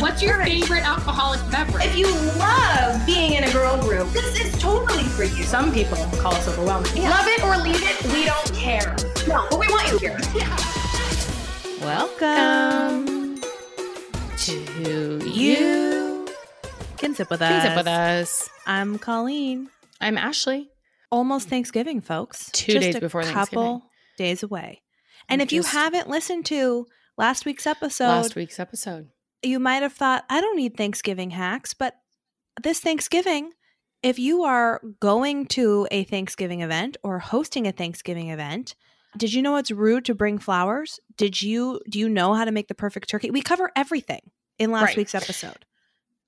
What's your favorite alcoholic beverage? If you love being in a girl group, this is totally for you. Some people call us overwhelming. Love it or leave it, we don't care. No, but we want you here. Welcome to you. Can sip with us. Can sip with us. I'm Colleen. I'm Ashley. Almost Thanksgiving, folks. Two Just days a before couple Thanksgiving. days away. And I'm if you haven't listened to last week's episode, Last week's episode. You might have thought, I don't need Thanksgiving hacks, but this Thanksgiving, if you are going to a Thanksgiving event or hosting a Thanksgiving event, did you know it's rude to bring flowers? Did you do you know how to make the perfect turkey? We cover everything in last Right. week's episode.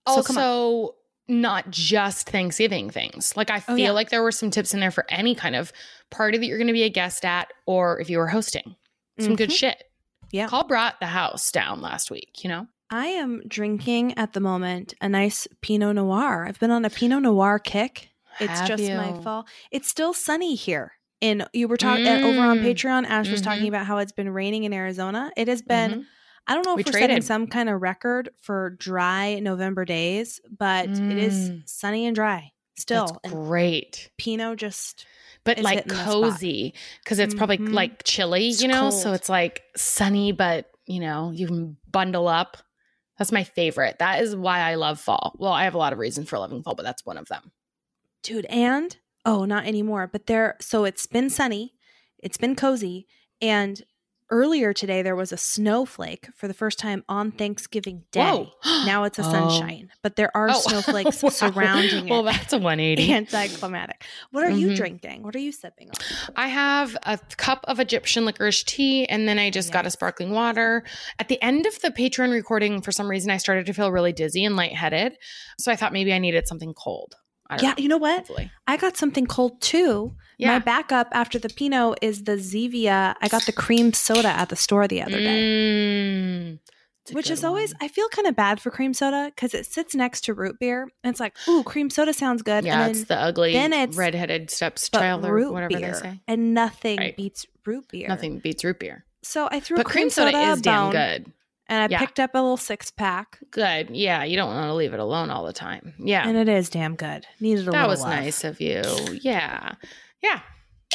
So. Also, not just Thanksgiving things. Like I Oh, feel yeah. like there were some tips in there for any kind of party that you're going to be a guest at, or if you were hosting. Some good Mhm. shit. Yeah. Call brought the house down last week. You know. I am drinking at the moment a nice Pinot Noir. I've been on a Pinot Noir kick. It's Have just my you? fall. It's still sunny here. And you were talking over on Mm. Patreon. Ash was Mhm. talking about how it's been raining in Arizona. It has been. Mhm. I don't know if we're setting some kind of record for dry November days, but it is Mm. sunny and dry still. That's great. Pinot just But like hitting the spot. cozy because it's probably Mhm. like chilly, you know. So it's like sunny, but you know you can bundle up. That's my favorite. That is why I love fall. Well, I have a lot of reasons for loving fall, but that's one of them. dude and oh not anymore but there so it's been sunny it's been cozy and earlier today there was a snowflake for the first time on thanksgiving day Whoa. now it's a Oh. sunshine but there are Oh, snowflakes wow. surrounding it. Well, that's a 180. anticlimactic what are you Mhm. drinking what are you sipping on I have a cup of Egyptian licorice tea, and then I just got a sparkling water. At the end of the Patreon recording, for some reason, I started to feel really dizzy and lightheaded. So I thought maybe I needed something cold. Yeah know. you know what Hopefully. i got something cold too Yeah. my backup after the pinot is the zevia i got the cream soda at the store the other day Mm, Which is always. I feel kind of bad for cream soda because it sits next to root beer. And it's like, ooh, cream soda sounds good. Yeah, and it's the ugly then it's- redheaded steps child or whatever beer. they say. And nothing Right. beats root beer. Nothing beats root beer. So I threw But a cream soda is a damn good. And I Yeah. picked up a little six pack. Good. Yeah, you don't want to leave it alone all the time. Yeah. And it is damn good. Needed a little. that was love. nice of you. Yeah. Yeah.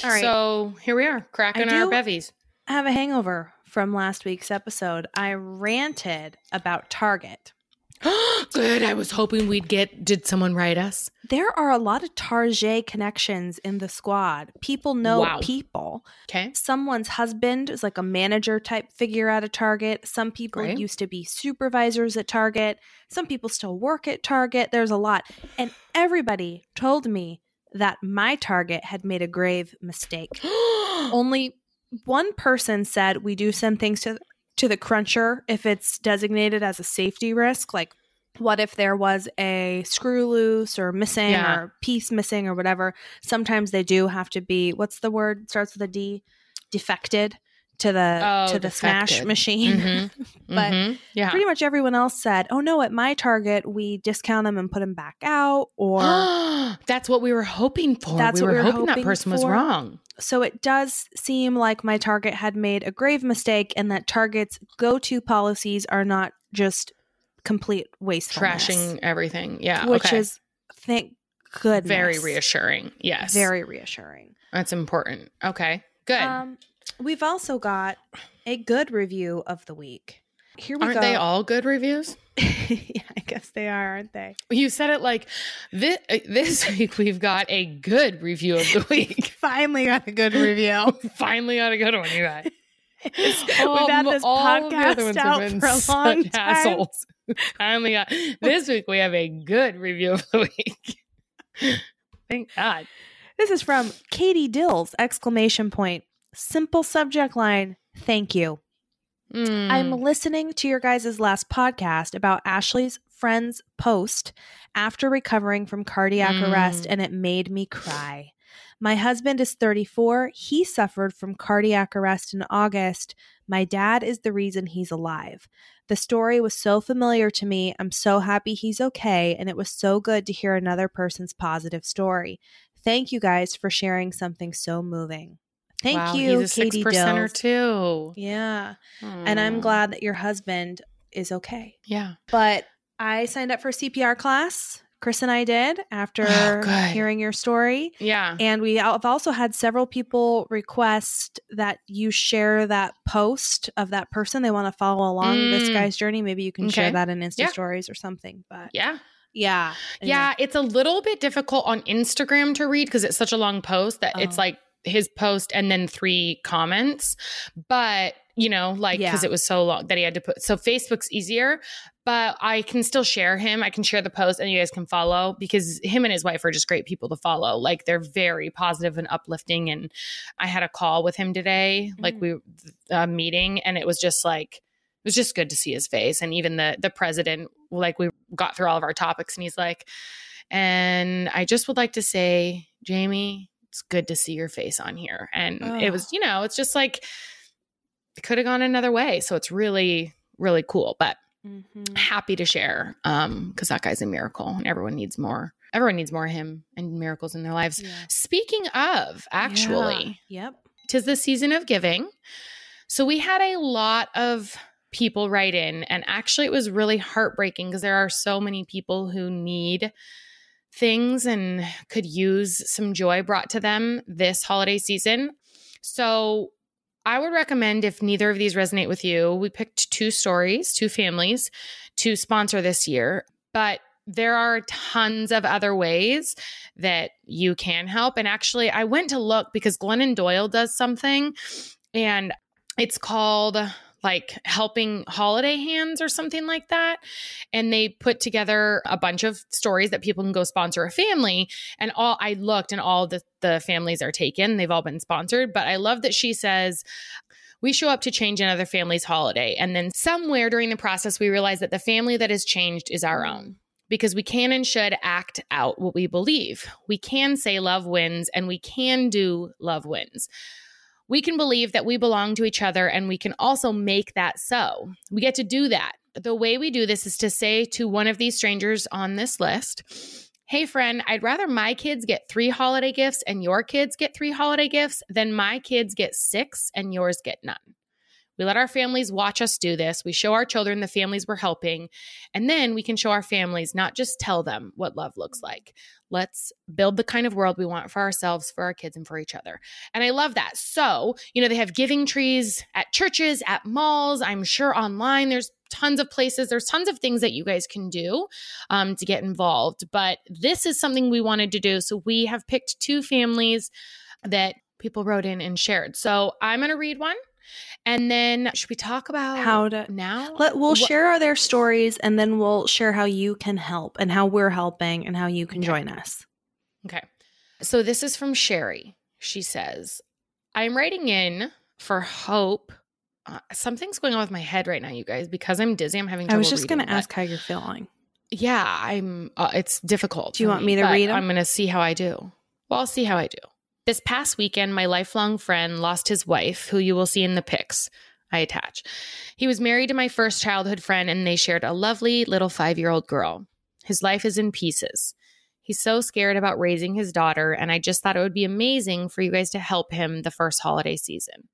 All right. So here we are, cracking I our bevies. I have a hangover from last week's episode. I ranted about Target. Good. I was hoping we'd get. Did someone write us? There are a lot of Target connections in the squad. People know Wow. people. Okay. someone's husband is like a manager type figure at a Target. Some people Great. used to be supervisors at Target. Some people still work at Target. There's a lot. And everybody told me that my Target had made a grave mistake. Only one person said we do send things to to the cruncher if it's designated as a safety risk like what if there was a screw loose or missing Yeah. or piece missing or whatever? Sometimes they do have to be what's the word? Starts with a d defected to the Oh, to the smash defected. machine Mhm. But Mhm. yeah. pretty much everyone else said oh no at my target we discount them and put them back out or That's what we were hoping for. That's we what were, we were hoping that hoping person was wrong. So it does seem like my Target had made a grave mistake and that Target's go to policies are not just complete wastefulness. Trashing everything. Yeah. Which okay. is, thank goodness. very reassuring. Yes. Very reassuring. That's important. Okay. Good. Um, we've also got a good review of the week. Here we go. Aren't go. they all good reviews? yeah, I guess they are, aren't they? You said it like uh, this, this week we've got a good review of the week. Finally got a good review. Finally got a good one, you guys. We've had this all of the other podcast out for a long time. assholes. Finally got this week we have a good review of the week. Thank God. This is from Katie Dills! Exclamation point. Simple subject line. Thank you. I'm Mm. listening to your guys' last podcast about Ashley's friend's post after recovering from cardiac arrest, Mm. and it made me cry. My husband is 34. He suffered from cardiac arrest in August. My dad is the reason he's alive. The story was so familiar to me. I'm so happy he's okay, and it was so good to hear another person's positive story. Thank you guys for sharing something so moving. Thank Wow, you, He's a six Katie percenter Dills. too. Yeah. And I'm glad that your husband is okay. Yeah. But I signed up for CPR class. Chris and I did after Oh, hearing your story. Yeah. And we have also had several people request that you share that post of that person they want to follow along this Mm. guy's journey. Maybe you can share that in Insta Yeah. stories or something. But Yeah. yeah. Yeah, it's a little bit difficult on Instagram to read because it's such a long post that it's Oh. like his post and then three comments. But, you know, like because Yeah. it was so long that he had to put so Facebook's easier, but I can still share him. I can share the post and you guys can follow because him and his wife are just great people to follow. Like they're very positive and uplifting. And I had a call with him today, like Mm. we a meeting, and it was just like it was just good to see his face. And even the the president, like we got through all of our topics, and he's like, and I just would like to say, Jamie, it's good to see your face on here. And it was, Oh. you know, it's just like it could have gone another way. So it's really, really cool. But Mhm. happy to share um because that guy's a miracle and everyone needs more everyone needs more of him and miracles in their lives Yeah. speaking of actually Yeah. Yep. tis the season of giving so we had a lot of people write in and actually it was really heartbreaking because there are so many people who need things and could use some joy brought to them this holiday season so I would recommend if neither of these resonate with you, we picked two stories, two families to sponsor this year, but there are tons of other ways that you can help. And actually, I went to look because Glennon Doyle does something and it's called like helping holiday hands or something like that. And they put together a bunch of stories that people can go sponsor a family. And all I looked and all the, the families are taken. They've all been sponsored. But I love that she says, we show up to change another family's holiday. And then somewhere during the process, we realize that the family that has changed is our own because we can and should act out what we believe. We can say love wins and we can do love wins. We can believe that we belong to each other and we can also make that so. We get to do that. The way we do this is to say to one of these strangers on this list, Hey, friend, I'd rather my kids get three holiday gifts and your kids get three holiday gifts than my kids get six and yours get none. We let our families watch us do this. We show our children the families we're helping. And then we can show our families, not just tell them what love looks like. Let's build the kind of world we want for ourselves, for our kids, and for each other. And I love that. So, you know, they have giving trees at churches, at malls, I'm sure online. There's tons of places, there's tons of things that you guys can do um, to get involved. But this is something we wanted to do. So we have picked two families that people wrote in and shared. So I'm going to read one. And then should we talk about How to now? let we'll What- share their stories and then we'll share how you can help and how we're helping and how you can Okay. join us. Okay. So this is from Sherry. She says, I'm writing in for hope. Uh, something's going on with my head right now, you guys, because I'm dizzy. I'm having I was just going to ask how you're feeling. Yeah, I'm. Uh, it's difficult. Do you want me to read read 'em? I'm going to see how I do. Well, I'll see how I do. This past weekend, my lifelong friend lost his wife, who you will see in the pics I attach. He was married to my first childhood friend, and they shared a lovely little five year old girl. His life is in pieces. He's so scared about raising his daughter, and I just thought it would be amazing for you guys to help him the first holiday season.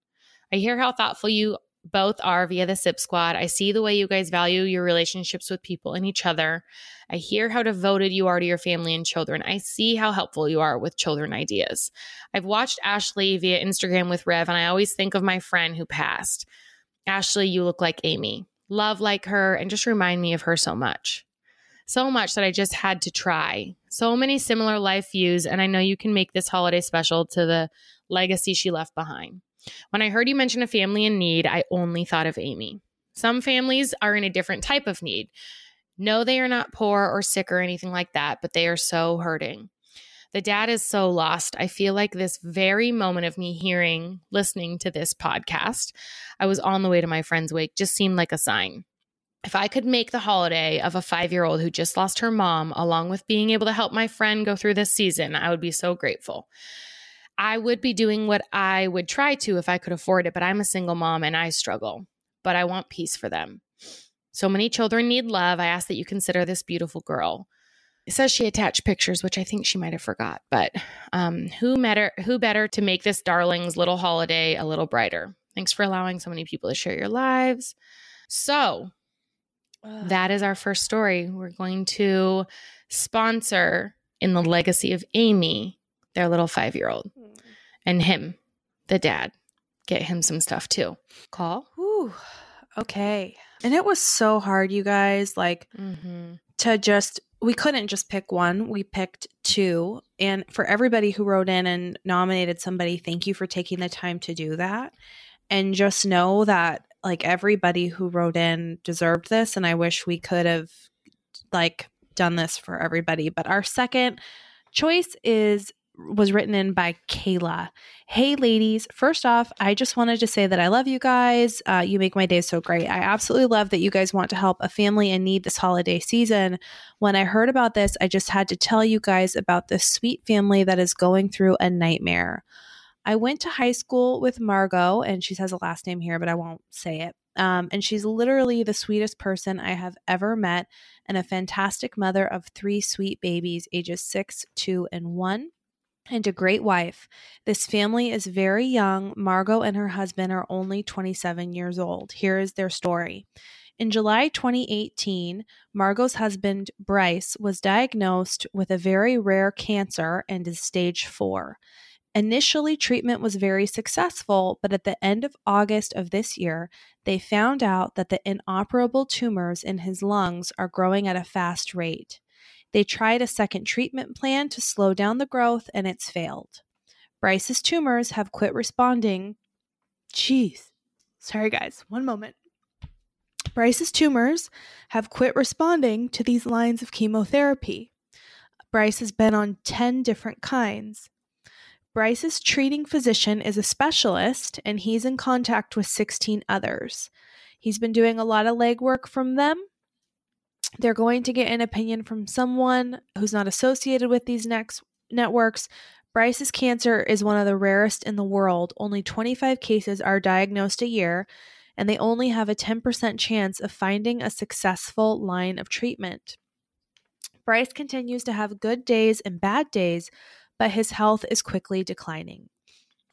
I hear how thoughtful you both are via the SIP squad. I see the way you guys value your relationships with people and each other. I hear how devoted you are to your family and children. I see how helpful you are with children ideas. I've watched Ashley via Instagram with Rev, and I always think of my friend who passed. Ashley, you look like Amy. Love like her, and just remind me of her so much. So much that I just had to try. So many similar life views, and I know you can make this holiday special to the legacy she left behind. When I heard you mention a family in need, I only thought of Amy. Some families are in a different type of need. No, they are not poor or sick or anything like that, but they are so hurting. The dad is so lost. I feel like this very moment of me hearing, listening to this podcast, I was on the way to my friend's wake, just seemed like a sign. If I could make the holiday of a five year old who just lost her mom, along with being able to help my friend go through this season, I would be so grateful. I would be doing what I would try to if I could afford it, but I'm a single mom and I struggle. But I want peace for them. So many children need love. I ask that you consider this beautiful girl. It says she attached pictures, which I think she might have forgot. But um, who better who better to make this darling's little holiday a little brighter? Thanks for allowing so many people to share your lives. So that is our first story. We're going to sponsor in the legacy of Amy, their little five year old, and him, the dad. Get him some stuff too. Call. Whew. Okay. And it was so hard, you guys. Like, Mm-hmm. to just we couldn't just pick one we picked two and for everybody who wrote in and nominated somebody thank you for taking the time to do that and just know that like everybody who wrote in deserved this and i wish we could have like done this for everybody but our second choice is was written in by Kayla. Hey, ladies. First off, I just wanted to say that I love you guys. Uh, you make my day so great. I absolutely love that you guys want to help a family in need this holiday season. When I heard about this, I just had to tell you guys about this sweet family that is going through a nightmare. I went to high school with Margot, and she has a last name here, but I won't say it. Um, and she's literally the sweetest person I have ever met, and a fantastic mother of three sweet babies, ages six, two, and one and a great wife. This family is very young. Margot and her husband are only 27 years old. Here is their story. In July 2018, Margot's husband, Bryce, was diagnosed with a very rare cancer and is stage four. Initially, treatment was very successful, but at the end of August of this year, they found out that the inoperable tumors in his lungs are growing at a fast rate. They tried a second treatment plan to slow down the growth and it's failed. Bryce's tumors have quit responding. Jeez. Sorry, guys. One moment. Bryce's tumors have quit responding to these lines of chemotherapy. Bryce has been on 10 different kinds. Bryce's treating physician is a specialist and he's in contact with 16 others. He's been doing a lot of legwork from them they're going to get an opinion from someone who's not associated with these next networks. Bryce's cancer is one of the rarest in the world. Only 25 cases are diagnosed a year, and they only have a 10% chance of finding a successful line of treatment. Bryce continues to have good days and bad days, but his health is quickly declining.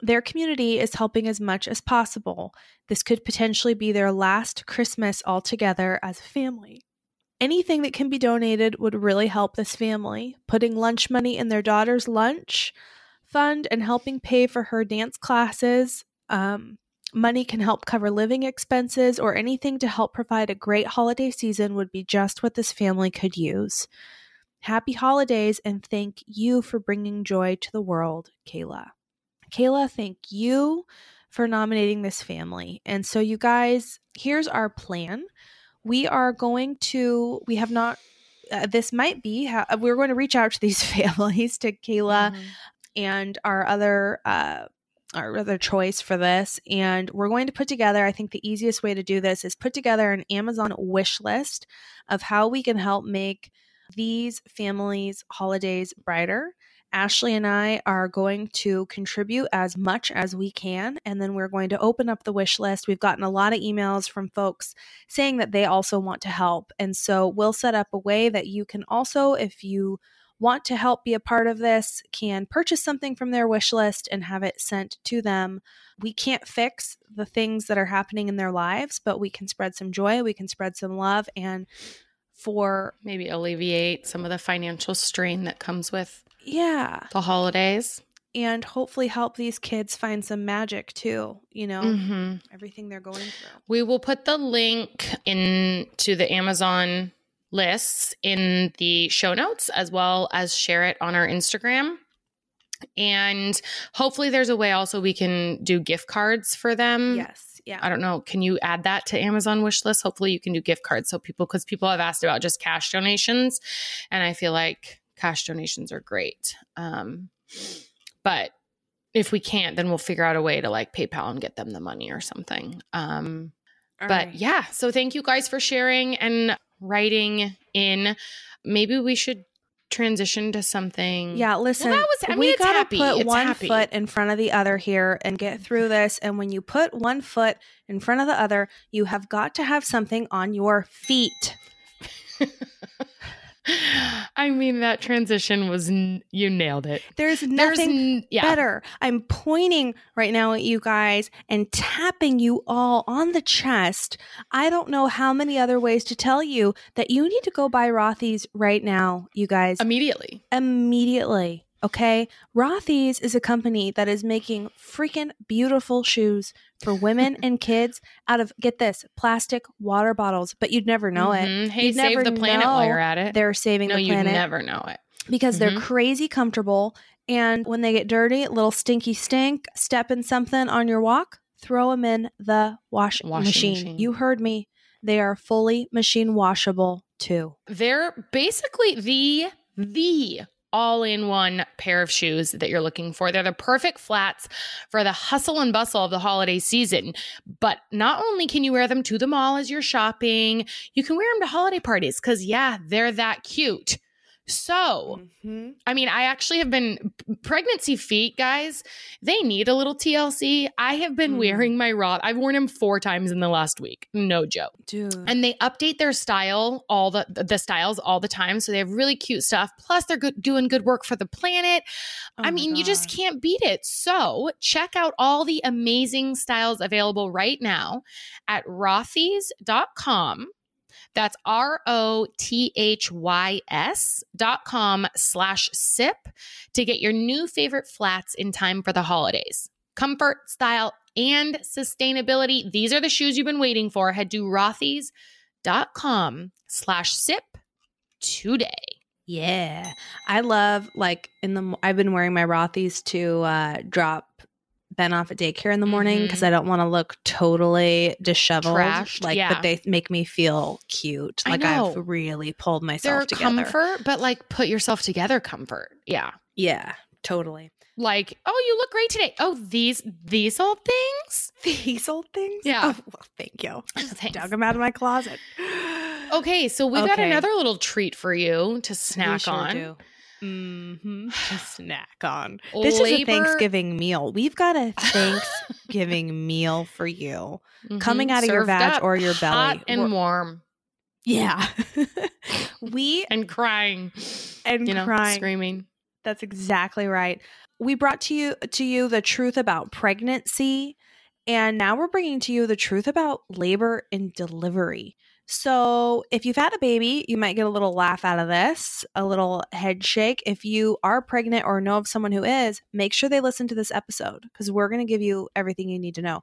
Their community is helping as much as possible. This could potentially be their last Christmas all together as a family. Anything that can be donated would really help this family. Putting lunch money in their daughter's lunch fund and helping pay for her dance classes. Um, money can help cover living expenses or anything to help provide a great holiday season would be just what this family could use. Happy holidays and thank you for bringing joy to the world, Kayla. Kayla, thank you for nominating this family. And so, you guys, here's our plan we are going to we have not uh, this might be how we're going to reach out to these families to kayla Mhm. and our other uh our other choice for this and we're going to put together i think the easiest way to do this is put together an amazon wish list of how we can help make these families holidays brighter Ashley and I are going to contribute as much as we can, and then we're going to open up the wish list. We've gotten a lot of emails from folks saying that they also want to help. And so we'll set up a way that you can also, if you want to help be a part of this, can purchase something from their wish list and have it sent to them. We can't fix the things that are happening in their lives, but we can spread some joy, we can spread some love, and for Maybe alleviate some of the financial strain that comes with yeah, the holidays. and hopefully help these kids find some magic too, you know, hmm everything they're going through. We will put the link into the Amazon lists in the show notes as well as share it on our Instagram. And hopefully, there's a way also we can do gift cards for them. Yes, yeah. I don't know. Can you add that to Amazon wish list? Hopefully, you can do gift cards so people, because people have asked about just cash donations. And I feel like cash donations are great. Um, but if we can't, then we'll figure out a way to like PayPal and get them the money or something. Um, but right. yeah, so thank you guys for sharing and writing in. Maybe we should transition to something. Yeah, listen. that was- I mean, we gotta happy. put It's one happy. foot in front of the other here and get through this. And when you put one foot in front of the other, you have got to have something on your feet. I mean, that transition was, n- you nailed it. There's There's, nothing n- yeah. better. I'm pointing right now at you guys and tapping you all on the chest. I don't know how many other ways to tell you that you need to go buy Rothy's right now, you guys, Immediately. immediately. Okay. Rothy's is a company that is making freaking beautiful shoes for women and kids out of, get this, plastic water bottles, but you'd never know it. Mhm. Hey, You'd save the planet while you're at it. They're saving no, the you planet never know it. because they're Mhm. crazy comfortable. And when they get dirty, little stinky stink, step in something on your walk, throw them in the wash Washing machine. machine. You heard me. They are fully machine washable too. They're basically the the all-in-one pair of shoes that you're looking for. They're the perfect flats for the hustle and bustle of the holiday season. But not only can you wear them to the mall as you're shopping, you can wear them to holiday parties cuz yeah, they're that cute. So, I mean, I actually have been pregnancy feet, guys. They need a little TLC. I have been Mm. wearing my Roth. I've worn them four times in the last week. No joke Dude. and they update their style all the the styles all the time so they have really cute stuff plus they're good, doing good work for the planet Oh i mean you just can't beat it so check out all the amazing styles available right now at rothys.com that's r-o-t-h-y-s dot com slash sip to get your new favorite flats in time for the holidays comfort style and sustainability these are the shoes you've been waiting for head to rothys dot com slash sip today. Yeah. I love like in the I've been wearing my Rothy's to uh drop Ben off at daycare in the morning because Mhm. I don't want to look totally disheveled. Trashed, like, yeah. but they make me feel cute. Like. I've really pulled myself They're together. comfort, but like put yourself together comfort. Yeah. Yeah, totally. Like, oh, you look great today. Oh, these these old things. These old things? Yeah. Oh, well, thank you. Thanks. Dug them out of my closet. Okay, so we've got another little treat for you to snack sure on. do. Mm-hmm. Snack on. This is a Thanksgiving meal. We've got a Thanksgiving meal for you. coming Mhm, out of your served vag or your hot belly. and We're- warm Yeah. we and crying, and you know, crying. screaming. That's exactly right. We brought to you to you the truth about pregnancy, and now we're bringing to you the truth about labor and delivery. So, if you've had a baby, you might get a little laugh out of this, a little head shake. If you are pregnant or know of someone who is, make sure they listen to this episode because we're going to give you everything you need to know.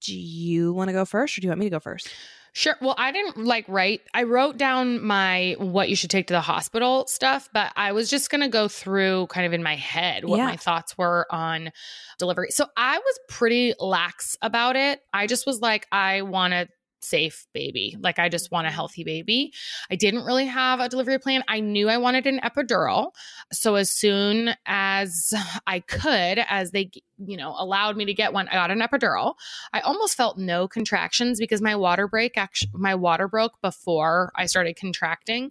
Do you want to go first or do you want me to go first? Sure. Well, I didn't like write. I wrote down my what you should take to the hospital stuff, but I was just going to go through kind of in my head what Yeah. my thoughts were on delivery. So I was pretty lax about it. I just was like, I want a safe baby. Like, I just want a mm-hmm. healthy baby. I didn't really have a delivery plan. I knew I wanted an epidural. So as soon as I could, as they, you know, allowed me to get one, I got an epidural. I almost felt no contractions because my water break actually my water broke before I started contracting.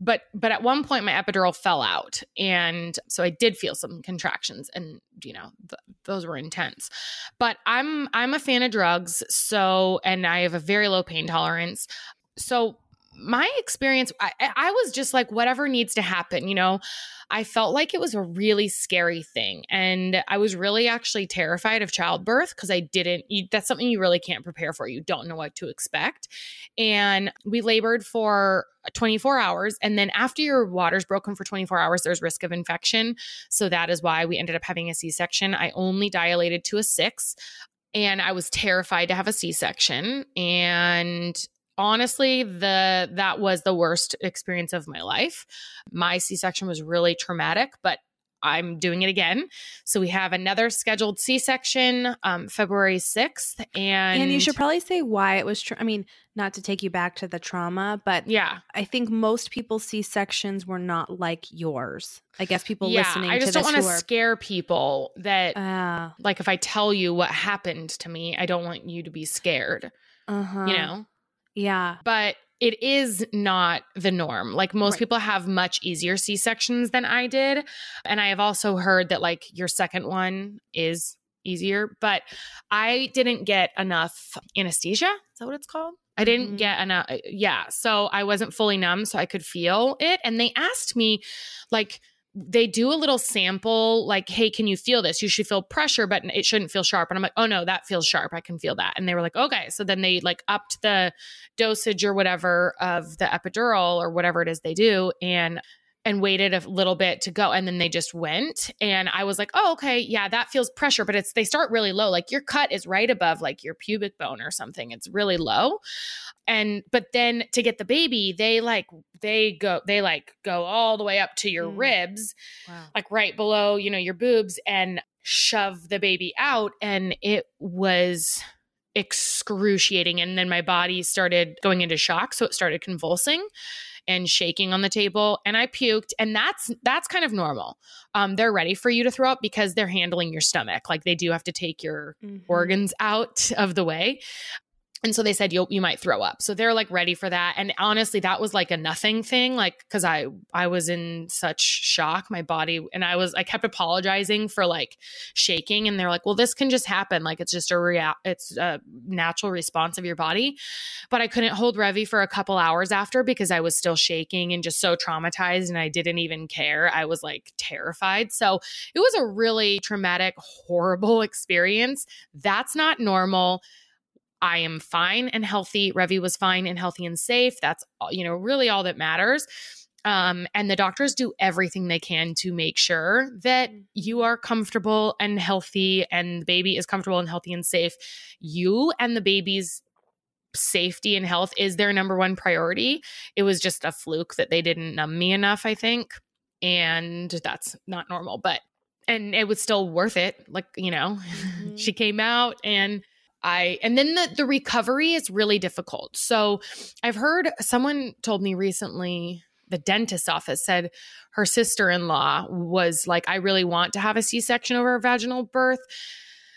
But but at one point my epidural fell out and so I did feel some contractions and you know th- those were intense. But I'm I'm a fan of drugs so and I have a very low pain tolerance. So my experience I, I was just like whatever needs to happen you know? I felt like it was a really scary thing and i was really actually terrified of childbirth because i didn't you, that's something you really can't prepare for you don't know what to expect and we labored for 24 hours and then after your water's broken for 24 hours there's risk of infection so that is why we ended up having a c-section. I only dilated to a six and i was terrified to have a c-section and honestly the that was the worst experience of my life my c-section was really traumatic but i'm doing it again so we have another scheduled c-section um, february 6th and And, you should probably say why it was. Tra- I mean, not to take you back to the trauma, but yeah I think most people's C sections were not like yours. I guess people yeah listening i just don't want to are scare people that uh, like if i tell you what happened to me i don't want you to be scared uh-huh. you know Yeah. but it is not the norm. Like most Right. people have much easier C sections than I did. And I have also heard that like your second one is easier. But I didn't get enough anesthesia. Is that what it's called? I didn't Mhm. get enough. Yeah. So I wasn't fully numb, so I could feel it. And they asked me, like, they do a little sample, like, hey, can you feel this? You should feel pressure, but it shouldn't feel sharp. And I'm like, oh no, that feels sharp. I can feel that. And they were like, okay. So then they like upped the dosage or whatever of the epidural or whatever it is they do. And and waited a little bit to go and then they just went. And i was like oh okay yeah that feels pressure. But it's they start really low like your cut is right above like your pubic bone or something. It's really low. And but then to get the baby they like they go they like go all the way up to your Mm. ribs Wow. like right below you know your boobs and shove the baby out. And it was excruciating. And then my body started going into shock so it started convulsing and shaking on the table and i puked and that's that's kind of normal um, they're ready for you to throw up because they're handling your stomach like they do have to take your Mhm. organs out of the way. And so they said you you might throw up. So they're like ready for that. And honestly, that was like a nothing thing, like because I I was in such shock, my body, and I was I kept apologizing for like shaking, and they're like, well, this can just happen, like it's just a real, it's a natural response of your body. But I couldn't hold Revi for a couple hours after because I was still shaking and just so traumatized, and I didn't even care. I was like terrified. So it was a really traumatic, horrible experience. That's not normal. I am fine and healthy. Revi was fine and healthy and safe. That's all- you know really all that matters. Um, and the doctors do everything they can to make sure that you are comfortable and healthy, and the baby is comfortable and healthy and safe. You and the baby's safety and health is their number one priority. It was just a fluke that they didn't numb me enough, I think, and that's not normal. But and it was still worth it. Like you know, Mhm. she came out and I and then the the recovery is really difficult. So I've heard someone told me recently the dentist office said her sister-in-law was like I really want to have a C-section over a vaginal birth.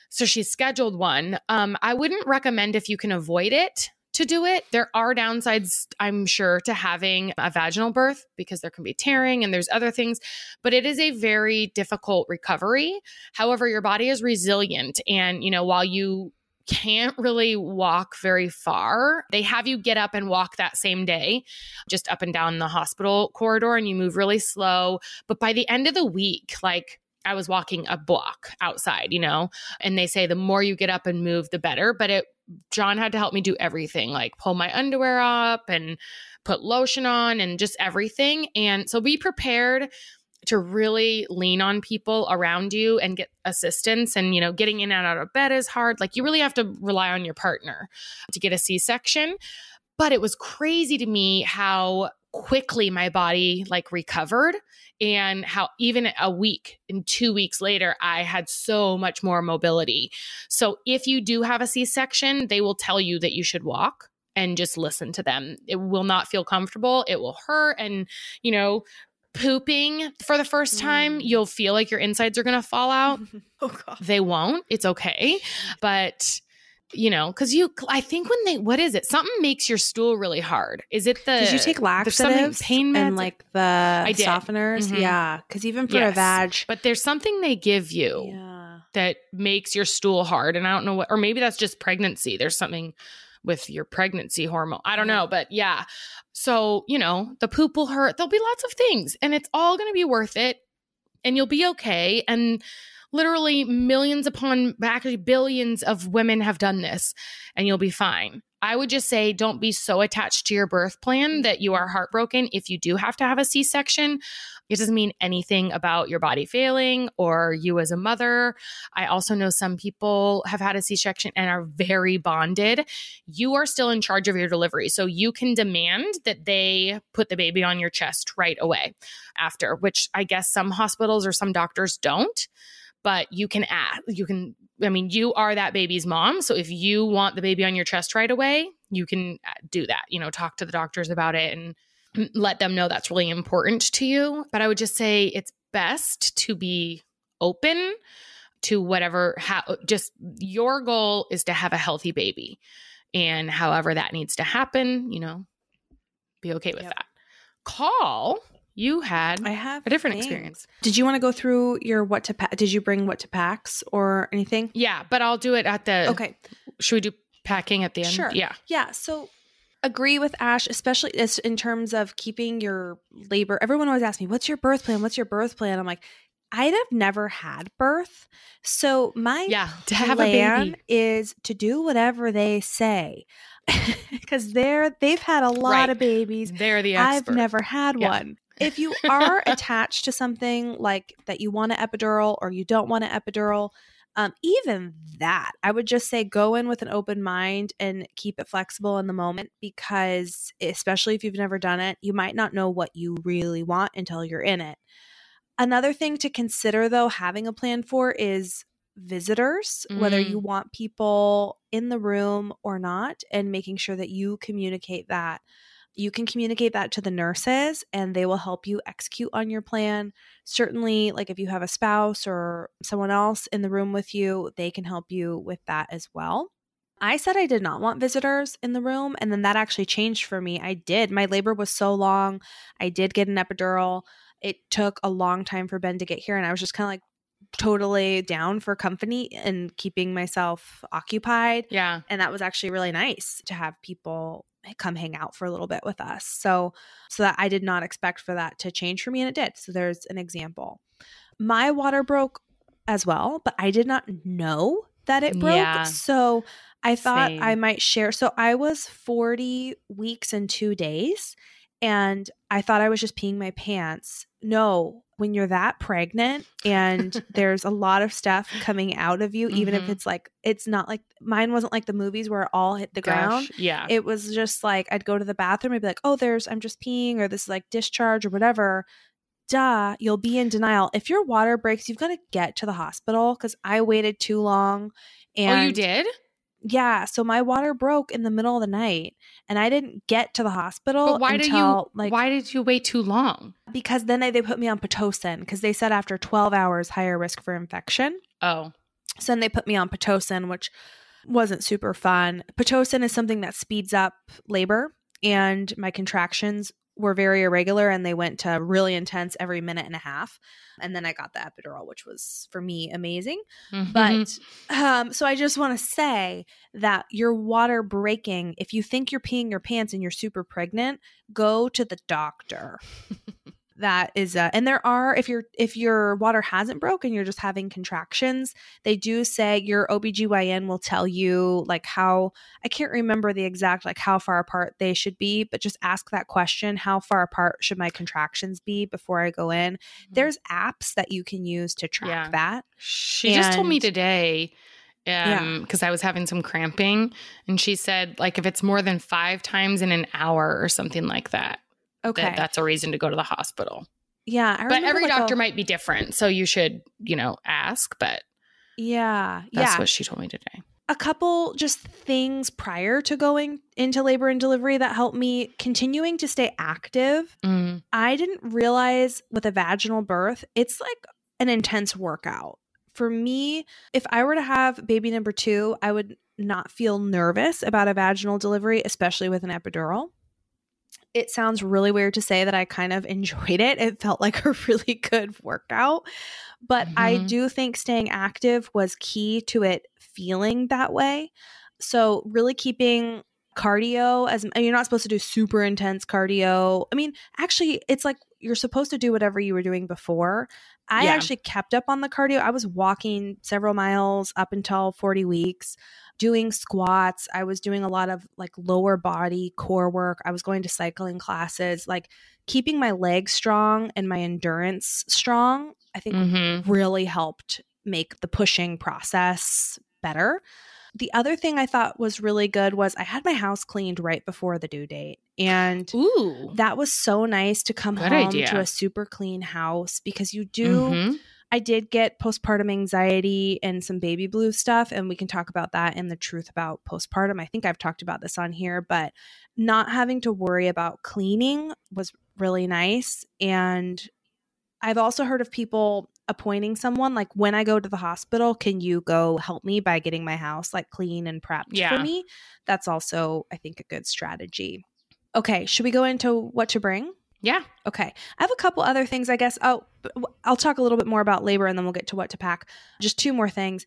So she scheduled one. Um I wouldn't recommend if you can avoid it to do it. There are downsides, I'm sure, to having a vaginal birth because there can be tearing and there's other things, but it is a very difficult recovery. However, your body is resilient. And, you know, while you can't really walk very far, they have you get up and walk that same day, just up and down the hospital corridor, and you move really slow. But by the end of the week, like, I was walking a block outside, you know, and they say the more you get up and move, the better. But it, John had to help me do everything, like pull my underwear up and put lotion on and just everything. And so be prepared to really lean on people around you and get assistance and you know getting in and out of bed is hard. Like you really have to rely on your partner to get a c-section. But it was crazy to me how quickly my body like recovered and how even a week and 2 weeks later I had so much more mobility. So if you do have a c-section they will tell you that you should walk and just listen to them. It will not feel comfortable. It will hurt. And you know pooping for the first time, Mm. you'll feel like your insides are going to fall out. oh god. They won't. It's okay. But you know, because you, I think when they, what is it? Something makes your stool really hard. Is it the? Did you take laxatives pain meds? and like the did. softeners? Mhm. Yeah, because even for a Yes. vag, But there's something they give you yeah, that makes your stool hard, and I don't know what, or maybe that's just pregnancy. There's something with your pregnancy hormone. I don't know, but yeah. So you know, the poop will hurt. There'll be lots of things, and it's all going to be worth it, and you'll be okay. And literally millions upon actually billions of women have done this and you'll be fine. I would just say don't be so attached to your birth plan that you are heartbroken if you do have to have a C section. It doesn't mean anything about your body failing or you as a mother. I also know some people have had a C section and are very bonded. You are still in charge of your delivery. So you can demand that they put the baby on your chest right away after, which I guess some hospitals or some doctors don't but you can ask you can i mean you are that baby's mom so if you want the baby on your chest right away you can uh, do that you know talk to the doctors about it and let them know that's really important to you but i would just say it's best to be open to whatever how just your goal is to have a healthy baby and however that needs to happen you know be okay with Yep. that call you had I have a different things. experience. Did you want to go through your what to pack? Did you bring what to packs or anything? Yeah, but I'll do it at the. Okay. Should we do packing at the end? Sure. Yeah. Yeah. So agree with Ash, especially in terms of keeping your labor. Everyone always asks me, what's your birth plan? What's your birth plan? I'm like, I'd have never had birth. So my Yeah. To have a plan baby. is to do whatever they say. Because they're they've had a lot Right. of babies. They're the expert. I've never had Yeah. one. If you are attached to something like that you want an epidural or you don't want an epidural, um, even that, I would just say go in with an open mind and keep it flexible in the moment because, especially if you've never done it, you might not know what you really want until you're in it. Another thing to consider, though, having a plan for is visitors, whether Mm. you want people in the room or not, and making sure that you communicate that. You can communicate that to the nurses and they will help you execute on your plan. Certainly, like if you have a spouse or someone else in the room with you, they can help you with that as well. I said I did not want visitors in the room, and then that actually changed for me. I did. My labor was so long. I did get an epidural. It took a long time for Ben to get here, and I was just kind of like totally down for company and keeping myself occupied Yeah. and that was actually really nice to have people come hang out for a little bit with us. So so that i did not expect for that to change for me and it did. So there's an example. My water broke as well but i did not know that it broke. Yeah. so i thought i might share so i was 40 weeks and two days and i thought i was just peeing my pants no when you're that pregnant and there's a lot of stuff coming out of you even if Mhm. it's like it's not like mine wasn't like the movies where it all hit the ground Yeah. it was just like I'd go to the bathroom and be like, oh, there's, I'm just peeing or this is like discharge or whatever. Duh, you'll be in denial. If your water breaks, you've got to get to the hospital because I waited too long. And oh, you did? Yeah. So my water broke in the middle of the night and I didn't get to the hospital But why until did you? like, why did you wait too long? because then they, they put me on Pitocin because they said after 12 hours, higher risk for infection. Oh. So then they put me on Pitocin, which wasn't super fun. Pitocin is something that speeds up labor, and my contractions were very irregular and they went to really intense every minute and a half. And then I got the epidural, which was for me amazing. Mhm. But um, so I just want to say that your water breaking, if you think you're peeing your pants and you're super pregnant, go to the doctor. that is uh and there are if your if your water hasn't broken you're just having contractions they do say your OBGYN will tell you like how I can't remember the exact like how far apart they should be but just ask that question how far apart should my contractions be before I go in? There's apps that you can use to track Yeah. that She just told me today, um, because I was having some cramping, and she said like if it's more than five times in an hour or something like that, okay that that's a reason to go to the hospital. yeah I But every like, doctor a- might be different, so you should you know ask. But yeah that's yeah what she told me today. a couple just things prior to going into labor and delivery that helped me continuing to stay active Mm. I didn't realize with a vaginal birth, it's like an intense workout. For me, if I were to have baby number two, I would not feel nervous about a vaginal delivery, especially with an epidural. It sounds really weird to say that I kind of enjoyed it. It felt like a really good workout. But I Mhm. do think staying active was key to it feeling that way. So, really keeping cardio as you're not supposed to do super intense cardio. I mean, actually, it's like you're supposed to do whatever you were doing before. I Yeah. actually kept up on the cardio. I was walking several miles up until 40 weeks, doing squats. I was doing a lot of like lower body core work. I was going to cycling classes, like keeping my legs strong and my endurance strong. I think hmm really helped make the pushing process better. The other thing I thought was really good was I had my house cleaned right before the due date. And Ooh. that was so nice to come Good home idea. to a super clean house because you do. Mhm. I did get postpartum anxiety and some baby blue stuff, and we can talk about that in the truth about postpartum. I think I've talked about this on here, but not having to worry about cleaning was really nice. And I've also heard of people appointing someone like when I go to the hospital, can you go help me by getting my house like clean and prepped Yeah. for me? That's also, I think, a good strategy. Okay, should we go into what to bring? Yeah. Okay. I have a couple other things, I guess. Oh, I'll talk a little bit more about labor and then we'll get to what to pack. Just two more things.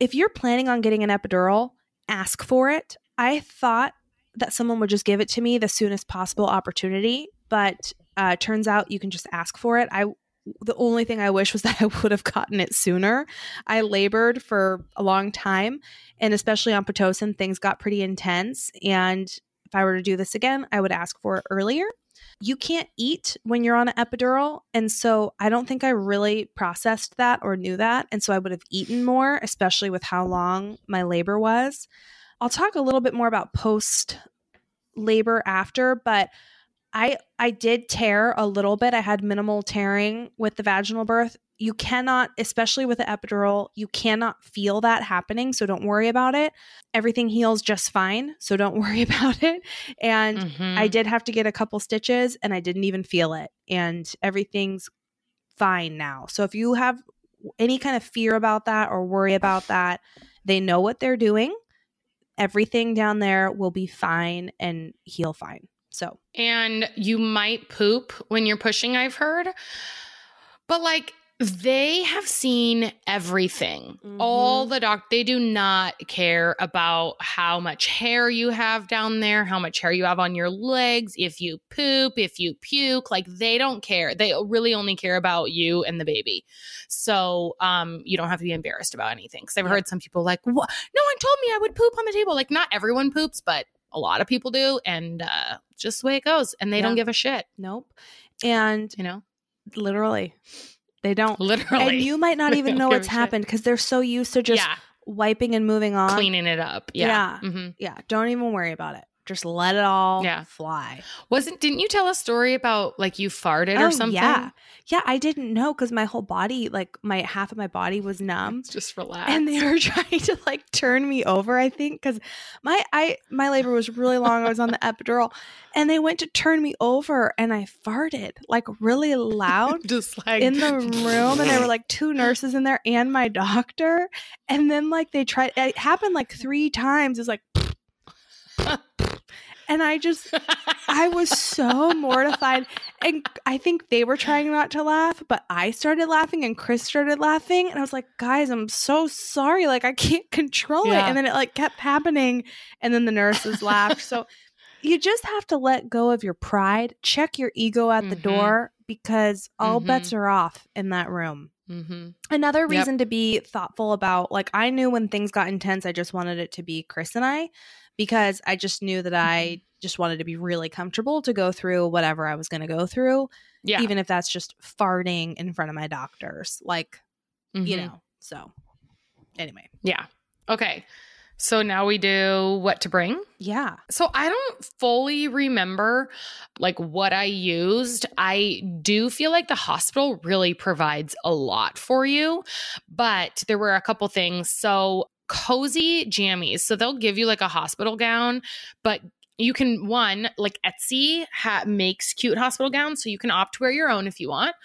If you're planning on getting an epidural, ask for it. I thought that someone would just give it to me the soonest possible opportunity, but uh, turns out you can just ask for it. I the only thing I wish was that I would have gotten it sooner. I labored for a long time, and especially on Pitocin, things got pretty intense. And if I were to do this again, I would ask for it earlier. You can't eat when you're on an epidural. And so I don't think I really processed that or knew that. And so I would have eaten more, especially with how long my labor was. I'll talk a little bit more about post labor after, but I I did tear a little bit. I had minimal tearing with the vaginal birth. You cannot, especially with the epidural, you cannot feel that happening. So don't worry about it. Everything heals just fine. So don't worry about it. And Mhm. I did have to get a couple stitches and I didn't even feel it. And everything's fine now. So if you have any kind of fear about that or worry about that, they know what they're doing. Everything down there will be fine and heal fine. So, and you might poop when you're pushing, I've heard. But like they have seen everything. All Mhm. the doc they do not care about how much hair you have down there, how much hair you have on your legs, if you poop, if you puke, like they don't care. They really only care about you and the baby. So, um you don't have to be embarrassed about anything cuz I've Yeah. heard some people like, "What? No one told me I would poop on the table." Like not everyone poops, but a lot of people do and uh just the way it goes and they Yeah. don't give a shit, nope. And you know? literally, they don't. Literally. And you might not even know what's happened because they're so used to just yeah, wiping and moving on. cleaning it up. Yeah. Mhm. Yeah, don't even worry about it. Just let it all Yeah. fly. Wasn't didn't you tell a story about like you farted Oh, or something? Yeah. Yeah, I didn't know because my whole body, like my half of my body was numb. Just relax. and they were trying to like turn me over i think because my i my labor was really long i was on the epidural and they went to turn me over and i farted like really loud just like in the room and there were like two nurses in there and my doctor and then like they tried it happened like three times it's like and i just I was so mortified. And I think they were trying not to laugh, but I started laughing and Chris started laughing. And I was like, guys, I'm so sorry. Like, I can't control it. And then it like kept happening. And then the nurses laughed. So you just have to let go of your pride, check your ego at the Mhm. door because all Mhm. bets are off in that room. Mhm. Another Yep. reason to be thoughtful about, like, I knew when things got intense, I just wanted it to be Chris and I because I just knew that Mm-hmm. I just wanted to be really comfortable to go through whatever I was going to go through, Yeah. even if that's just farting in front of my doctors. Like, you Mhm. know, so anyway, Yeah. Okay. So now we do what to bring. yeah. So I don't fully remember like what I used. I do feel like the hospital really provides a lot for you, but there were a couple things. So cozy jammies. So they'll give you like a hospital gown, but you can one like Etsy ha- makes cute hospital gowns, so you can opt to wear your own if you want,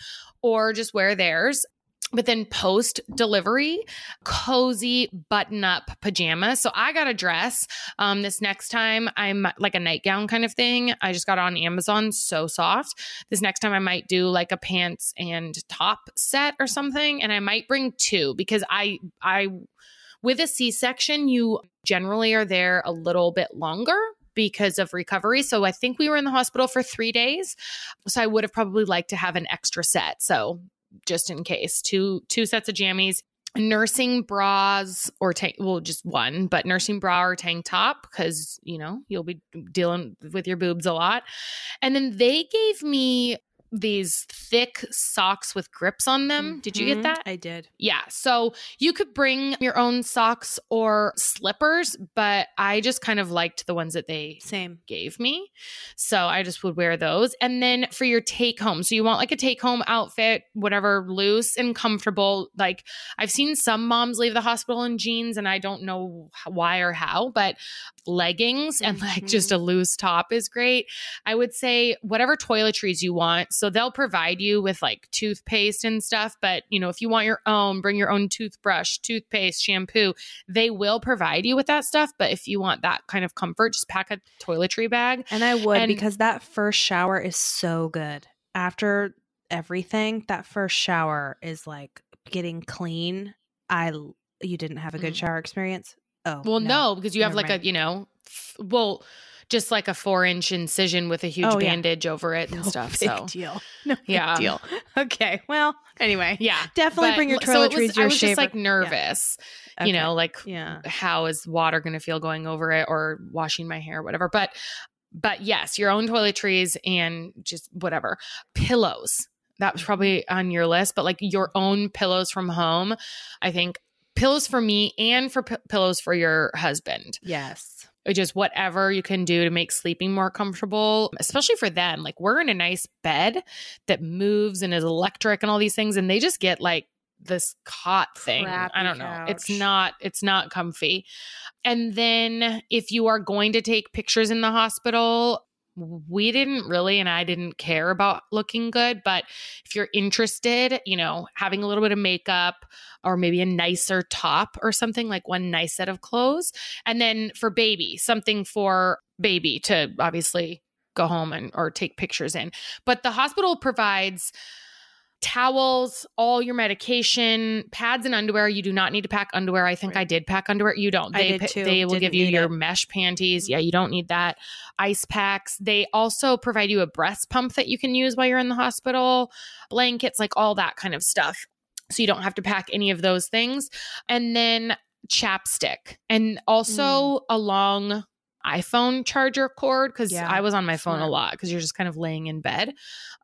or just wear theirs. But then post delivery, cozy button up pajamas. So I got a dress. Um, this next time I'm like a nightgown kind of thing. I just got on Amazon, so soft. This next time I might do like a pants and top set or something, and I might bring two because I I with a C-section you generally are there a little bit longer because of recovery. So I think we were in the hospital for three days. So I would have probably liked to have an extra set. So just in case, two two sets of jammies, nursing bras or tank well, just one, but nursing bra or tank top, because you know, you'll be dealing with your boobs a lot. And then they gave me these thick socks with grips on them. Did you get Mhm. that? I did. Yeah. So you could bring your own socks or slippers, but I just kind of liked the ones that they Same. gave me. So I just would wear those. And then for your take home, so you want like a take home outfit, whatever, loose and comfortable. Like I've seen some moms leave the hospital in jeans, and I don't know why or how, but leggings and like just a loose top is great. I would say whatever toiletries you want. So they'll provide you with like toothpaste and stuff. But, you know, if you want your own, bring your own toothbrush, toothpaste, shampoo, they will provide you with that stuff. But if you want that kind of comfort, just pack a toiletry bag. And I would And- because that first shower is so good. After everything, that first shower is like getting clean. I you didn't have a good Mm. shower experience. Oh Well, no, because you have Never like mind. a, you know, f- well, just like a four inch incision with a huge Oh, yeah. bandage over it and No stuff. big So, deal. No big Yeah. deal. Okay. Well, anyway, yeah. definitely But- bring your so toiletries. was, your I was just like shaver- nervous, Okay. you know, like Yeah. how is water going to feel going over it or washing my hair, or whatever. But, but yes, your own toiletries and just whatever pillows. That was probably mm-hmm. on your list, but like your own pillows from home. I think pillows for me and for p- pillows for your husband. Yes. Just whatever you can do to make sleeping more comfortable, especially for them. Like we're in a nice bed that moves and is electric and all these things, and they just get like this cot thing. I don't know. It's not it's not comfy. And then if you are going to take pictures in the hospital, we didn't really and I didn't care about looking good, but if you're interested, you know, having a little bit of makeup or maybe a nicer top or something like one nice set of clothes and then for baby, something for baby to obviously go home and or take pictures in. But the hospital provides towels, all your medication, pads and underwear. You do not need to pack underwear. I think Right. I did pack underwear. You don't. They they will Didn't give you your it. mesh panties. Mm-hmm. Yeah, you don't need that. Ice packs. They also provide you a breast pump that you can use while you're in the hospital, blankets, like all that kind of stuff. So you don't have to pack any of those things. And then chapstick and also mm. a long iPhone charger cord because Yeah, I was on my phone a lot because you're just kind of laying in bed.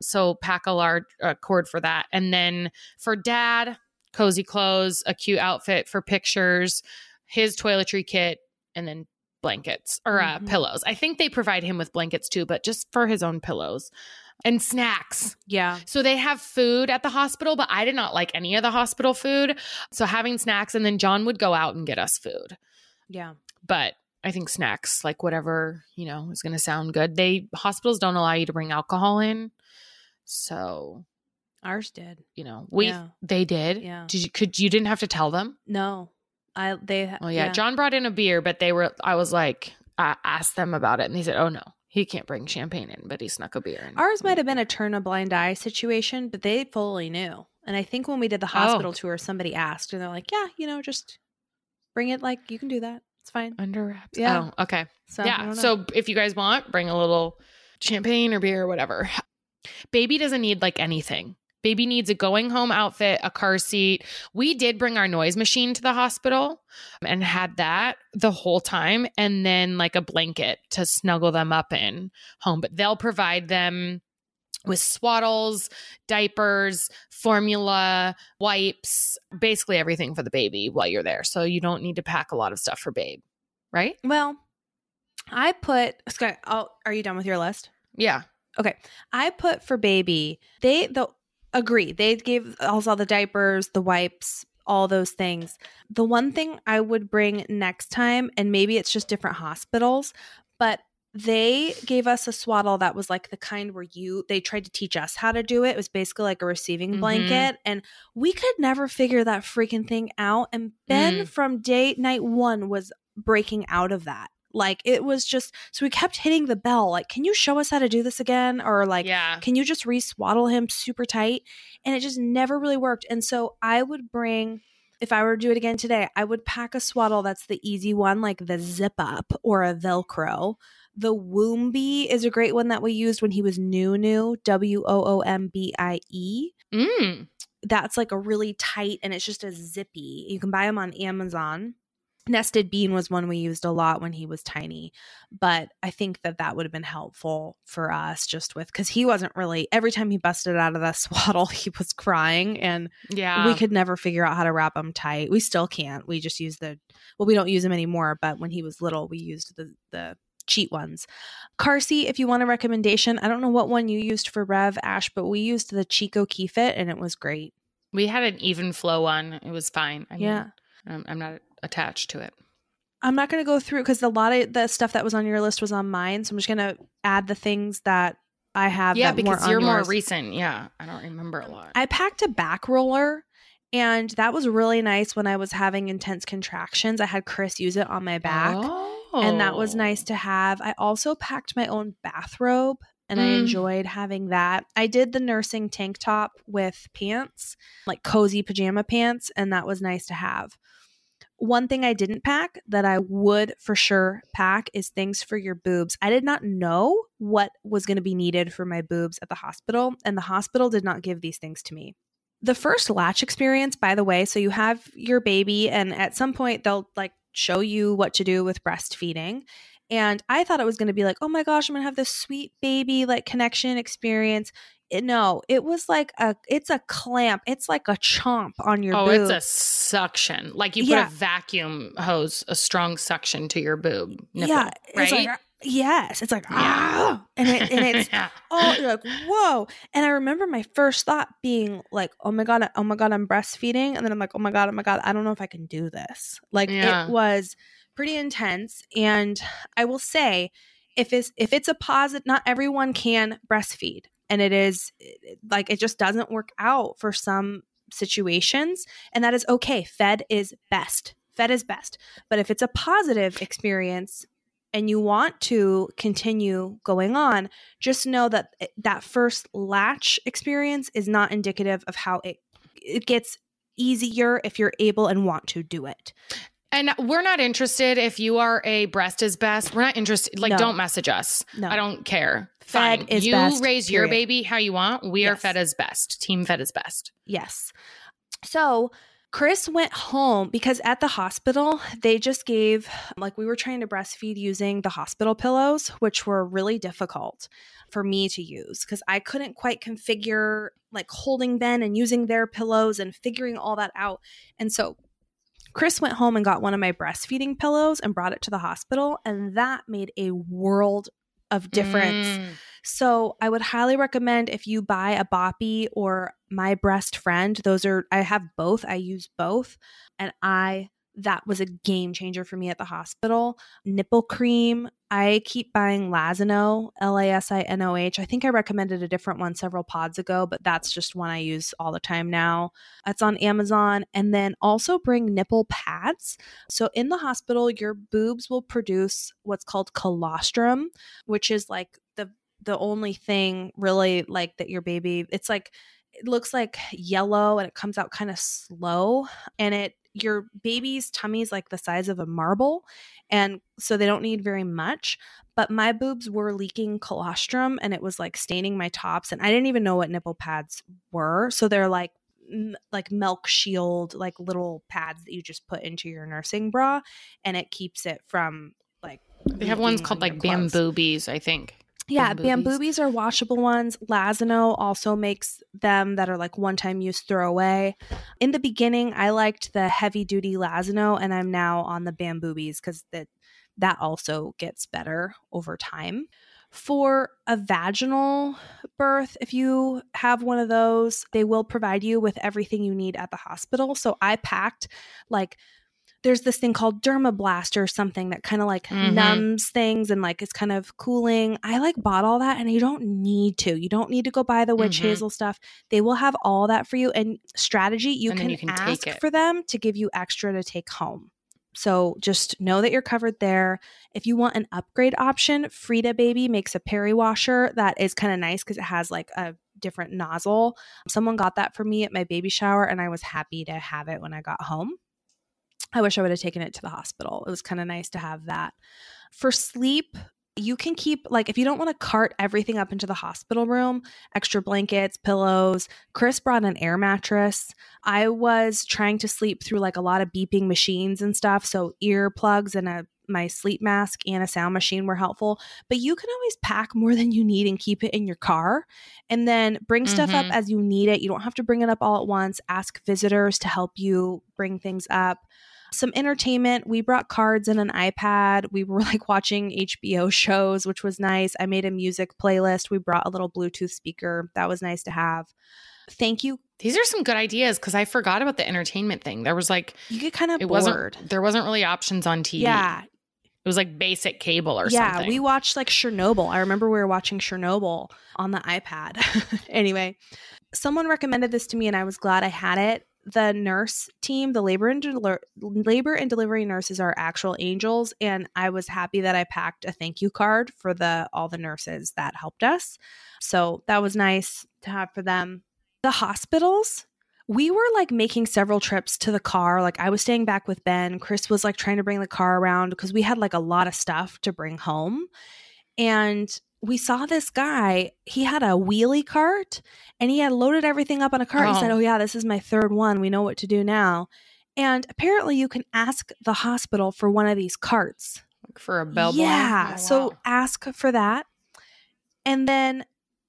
So pack a large uh, cord for that. And then for dad, cozy clothes, a cute outfit for pictures, his toiletry kit, and then blankets or uh, Mhm. pillows. I think they provide him with blankets too, but just for his own pillows and snacks. Yeah. So they have food at the hospital, but I did not like any of the hospital food. So having snacks, and then John would go out and get us food. Yeah. But I think snacks, like whatever, you know, is going to sound good. They hospitals don't allow you to bring alcohol in. So, Ours did. you know, we Yeah. they did. Yeah. Did you could you didn't have to tell them? No. I they Oh yeah. John brought in a beer, but they were I was like I asked them about it and they said, "Oh no. He can't bring champagne in, but he snuck a beer in." Ours might have been a turn a blind eye situation, but they fully knew. And I think when we did the Oh. hospital tour, somebody asked, and they're like, "Yeah, you know, just bring it. Like you can do that. It's fine." under wraps. Yeah. Oh, okay. So yeah. So if you guys want, bring a little champagne or beer or whatever. Baby doesn't need like anything. Baby needs a going home outfit, a car seat. We did bring our noise machine to the hospital and had that the whole time, and then like a blanket to snuggle them up in home. But they'll provide them with swaddles, diapers, formula, wipes, basically everything for the baby while you're there. So you don't need to pack a lot of stuff for babe, right? well, I put Scott. Are you done with your list? Yeah. Okay. I put for baby. They the agree. They gave us all the diapers, the wipes, all those things. The one thing I would bring next time, and maybe it's just different hospitals, but they gave us a swaddle that was like the kind where you they tried to teach us how to do it. It was basically like a receiving Mhm. blanket, and we could never figure that freaking thing out. And Ben Mm. from day night one was breaking out of that. Like it was just so we kept hitting the bell, like, can you show us how to do this again? Or like yeah. can you just re-swaddle him super tight and it just never really worked and so i would bring if i were to do it again today i would pack a swaddle that's the easy one like the zip up or a velcro. The woombie is a great one that we used when he was new new w-o-o-m-b-i-e Mm. that's like a really tight and it's just a zippy. You can buy them on amazon nested bean was one we used a lot when he was tiny but i think that that would have been helpful for us just with because he wasn't really every time he busted out of that swaddle he was crying and Yeah. we could never figure out how to wrap him tight we still can't we just use the well we don't use them anymore but when he was little we used the the cheat ones Carsey, if you want a recommendation i don't know what one you used for rev ash but we used the Chicco KeyFit and it was great we had an Evenflo one. It was fine. I mean, yeah I'm, I'm not attached to it. I'm not going to go through because a lot of the stuff that was on your list was on mine. So I'm just going to add the things that I have. yeah, because you're more yours. recent. Yeah, I don't remember a lot. I packed a back roller and that was really nice when I was having intense contractions. I had Chris use it on my back and that was Oh. nice to have. I also packed my own bathrobe and I Mm. enjoyed having that. I did the nursing tank top with pants, like cozy pajama pants, and that was nice to have. One thing I didn't pack that I would for sure pack is things for your boobs. I did not know what was going to be needed for my boobs at the hospital, and the hospital did not give these things to me. The first latch experience, by the way, so you have your baby, and at some point they'll like show you what to do with breastfeeding. And I thought it was going to be like, oh my gosh, I'm going to have this sweet baby like connection experience. It- no, it was like a, it's a clamp. It's like a chomp on your oh, boob. it's a suction. Like you put Yeah. a vacuum hose, a strong suction to your boob. Nipple, yeah, right? like yes, it's like ah, and it, and it's Yeah. oh, you're like whoa. And I remember my first thought being like, oh my god, oh my god, I'm breastfeeding, and then I'm like, oh my god, oh my god, I don't know if I can do this. Like Yeah. it was pretty intense, and I will say, if it's if it's a positive, not everyone can breastfeed, and it is like it just doesn't work out for some situations, and that is okay. Fed is best. Fed is best. But if it's a positive experience and you want to continue going on, just know that eh, that first latch experience is not indicative of how it it gets easier if you're able and want to do it. And we're not interested if you are a breast is best. We're not interested. Like, No. don't message us. No. I don't care. Fed Fine. is you best, You raise your period. baby how you want. We are fed as best. Team fed is best. Yes. So Chris went home because at the hospital, they just gave, like, we were trying to breastfeed using the hospital pillows, which were really difficult for me to use because I couldn't quite configure, like, holding Ben and using their pillows and figuring all that out. And so Chris went home and got one of my breastfeeding pillows and brought it to the hospital. And that made a world of difference. Mm. So I would highly recommend if you buy a Boppy or My Breast Friend. Those are I have both. I use both, and I that was a game changer for me at the hospital. Nipple cream. I keep buying Lansinoh, L A S I N O H. I think I recommended a different one several pods ago, but that's just one I use all the time now. It's on Amazon. And then also bring nipple pads. So in the hospital, your boobs will produce what's called colostrum, which is like the the only thing really like that your baby it's like it looks like yellow and it comes out kind of slow and it your baby's tummy is like the size of a marble and so they don't need very much but my boobs were leaking colostrum and it was like staining my tops and i didn't even know what nipple pads were so they're like m- like milk shield like little pads that you just put into your nursing bra and it keeps it from like They have ones called on like bamboobies, I think. Yeah, Bamboobies. bamboobies are washable ones. Lansinoh also makes them that are like one time use throwaway. In the beginning, I liked the heavy duty Lansinoh, and I'm now on the bamboobies because that that also gets better over time. For a vaginal birth, if you have one of those, they will provide you with everything you need at the hospital. So I packed like there's this thing called Dermoplast or something that kind of like Mhm. numbs things and like it's kind of cooling. I like bought all that and you don't need to. You don't need to go buy the witch Mhm. hazel stuff. They will have all that for you and strategy you And can, you can take ask for them to give you extra to take home. So just know that you're covered there. If you want an upgrade option, Frida Baby makes a peri washer that is kind of nice because it has like a different nozzle. Someone got that for me at my baby shower and I was happy to have it when I got home. I wish I would have taken it to the hospital. It was kind of nice to have that. For sleep, you can keep like if you don't want to cart everything up into the hospital room, extra blankets, pillows. Chris brought an air mattress. I was trying to sleep through like a lot of beeping machines and stuff, so earplugs and a my sleep mask and a sound machine were helpful, but you can always pack more than you need and keep it in your car and then bring stuff up Mhm. as you need it. You don't have to bring it up all at once. Ask visitors to help you bring things up some entertainment. We brought cards and an iPad. We were like watching HBO shows, which was nice. I made a music playlist. We brought a little Bluetooth speaker. That was nice to have. Thank you. These are some good ideas because I forgot about the entertainment thing. There was like You get kind of it bored. wasn't there wasn't really options on TV. Yeah. It was like basic cable or yeah, something. we watched like Chernobyl. I remember we were watching Chernobyl on the iPad. anyway, someone recommended this to me and I was glad I had it. The nurse team, the labor and del- labor and delivery nurses are actual angels and I was happy that I packed a thank you card for the all the nurses that helped us. So that was nice to have for them. The hospitals, we were like making several trips to the car. Like I was staying back with Ben. Chris was like trying to bring the car around because we had like a lot of stuff to bring home. And we saw this guy, he had a wheelie cart and he had loaded everything up on a cart. He said, Oh. Oh, yeah, this is my third one. We know what to do now. And apparently, you can ask the hospital for one of these carts. Like for a bell. Yeah. Oh, So ask for that. And then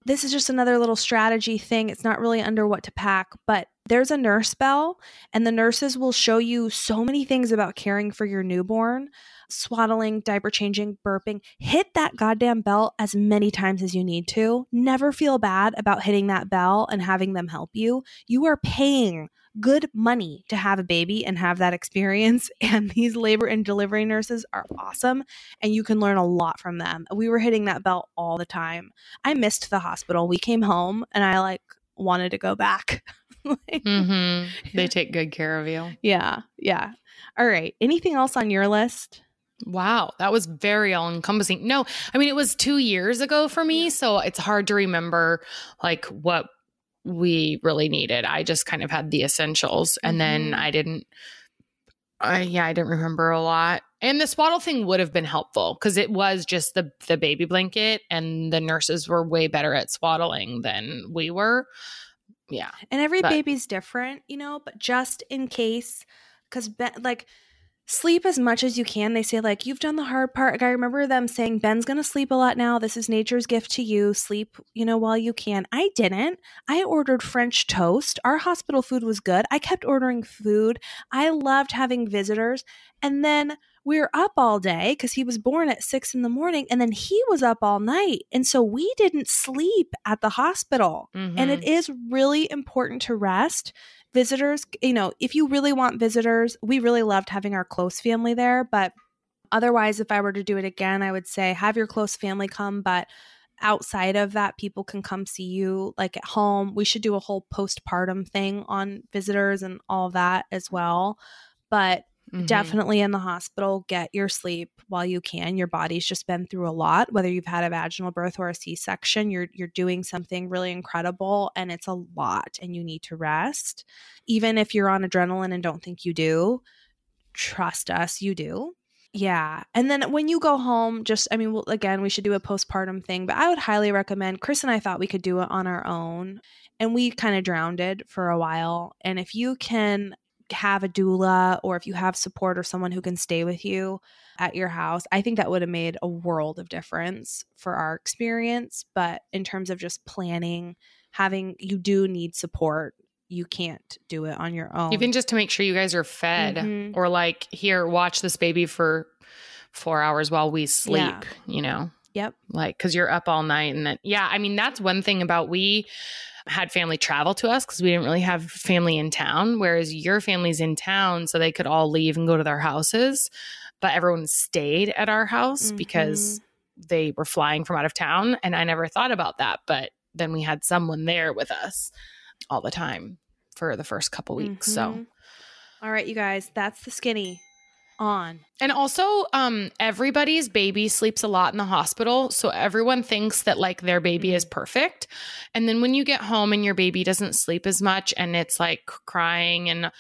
this is just another little strategy thing. It's not really under what to pack, but there's a nurse bell, and the nurses will show you so many things about caring for your newborn swaddling, diaper changing, burping. Hit that goddamn bell as many times as you need to. Never feel bad about hitting that bell and having them help you. You are paying good money to have a baby and have that experience. And these labor and delivery nurses are awesome and you can learn a lot from them. We were hitting that bell all the time. I missed the hospital. We came home and I like wanted to go back. Like, Mhm. They take good care of you. Yeah, yeah. All right. Anything else on your list? Wow, that was very all encompassing. No, I mean it was 2 years ago for me, so it's hard to remember like what we really needed. I just kind of had the essentials and then Mhm. I didn't I yeah, I didn't remember a lot. And the swaddle thing would have been helpful because it was just the the baby blanket and the nurses were way better at swaddling than we were. Yeah. And every But- baby's different, you know, but just in case, because like sleep as much as you can. They say, like, you've done the hard part. Like, I remember them saying, Ben's going to sleep a lot now. This is nature's gift to you. Sleep, you know, while you can. I didn't. I ordered French toast. Our hospital food was good. I kept ordering food. I loved having visitors. And then we were up all day because he was born at six in the morning. And then he was up all night. And so we didn't sleep at the hospital. And Mm-hmm. it is really important to rest. Visitors, you know, if you really want visitors, we really loved having our close family there. But otherwise, if I were to do it again, I would say have your close family come. But outside of that, people can come see you like at home. We should do a whole postpartum thing on visitors and all that as well. But Mhm. definitely in the hospital get your sleep while you can. Your body's just been through a lot whether you've had a vaginal birth or a c-section you're you're doing something really incredible and it's a lot and you need to rest. Even if you're on adrenaline and don't think you do trust us you do. Yeah and then when you go home just i mean well, again we should do a postpartum thing but i would highly recommend chris and i thought we could do it on our own and we kind of drowned it for a while and if you can have a doula or if you have support or someone who can stay with you at your house, I think that would have made a world of difference for our experience. But in terms of just planning, having you do need support. You can't do it on your own. Even just to make sure you guys are fed Mhm. or like here watch this baby for 4 hours while we sleep, Yeah. you know. Yep. Like cuz you're up all night and then yeah, I mean that's one thing about we had family travel to us cuz we didn't really have family in town whereas your family's in town so they could all leave and go to their houses, but everyone stayed at our house because they were flying from out of town and I never thought about that, but then we had someone there with us all the time for the first couple weeks. So Mhm. all right, you guys, that's the skinny on. And also, um, everybody's baby sleeps a lot in the hospital. So everyone thinks that like their baby is perfect. And then when you get home and your baby doesn't sleep as much and it's like crying and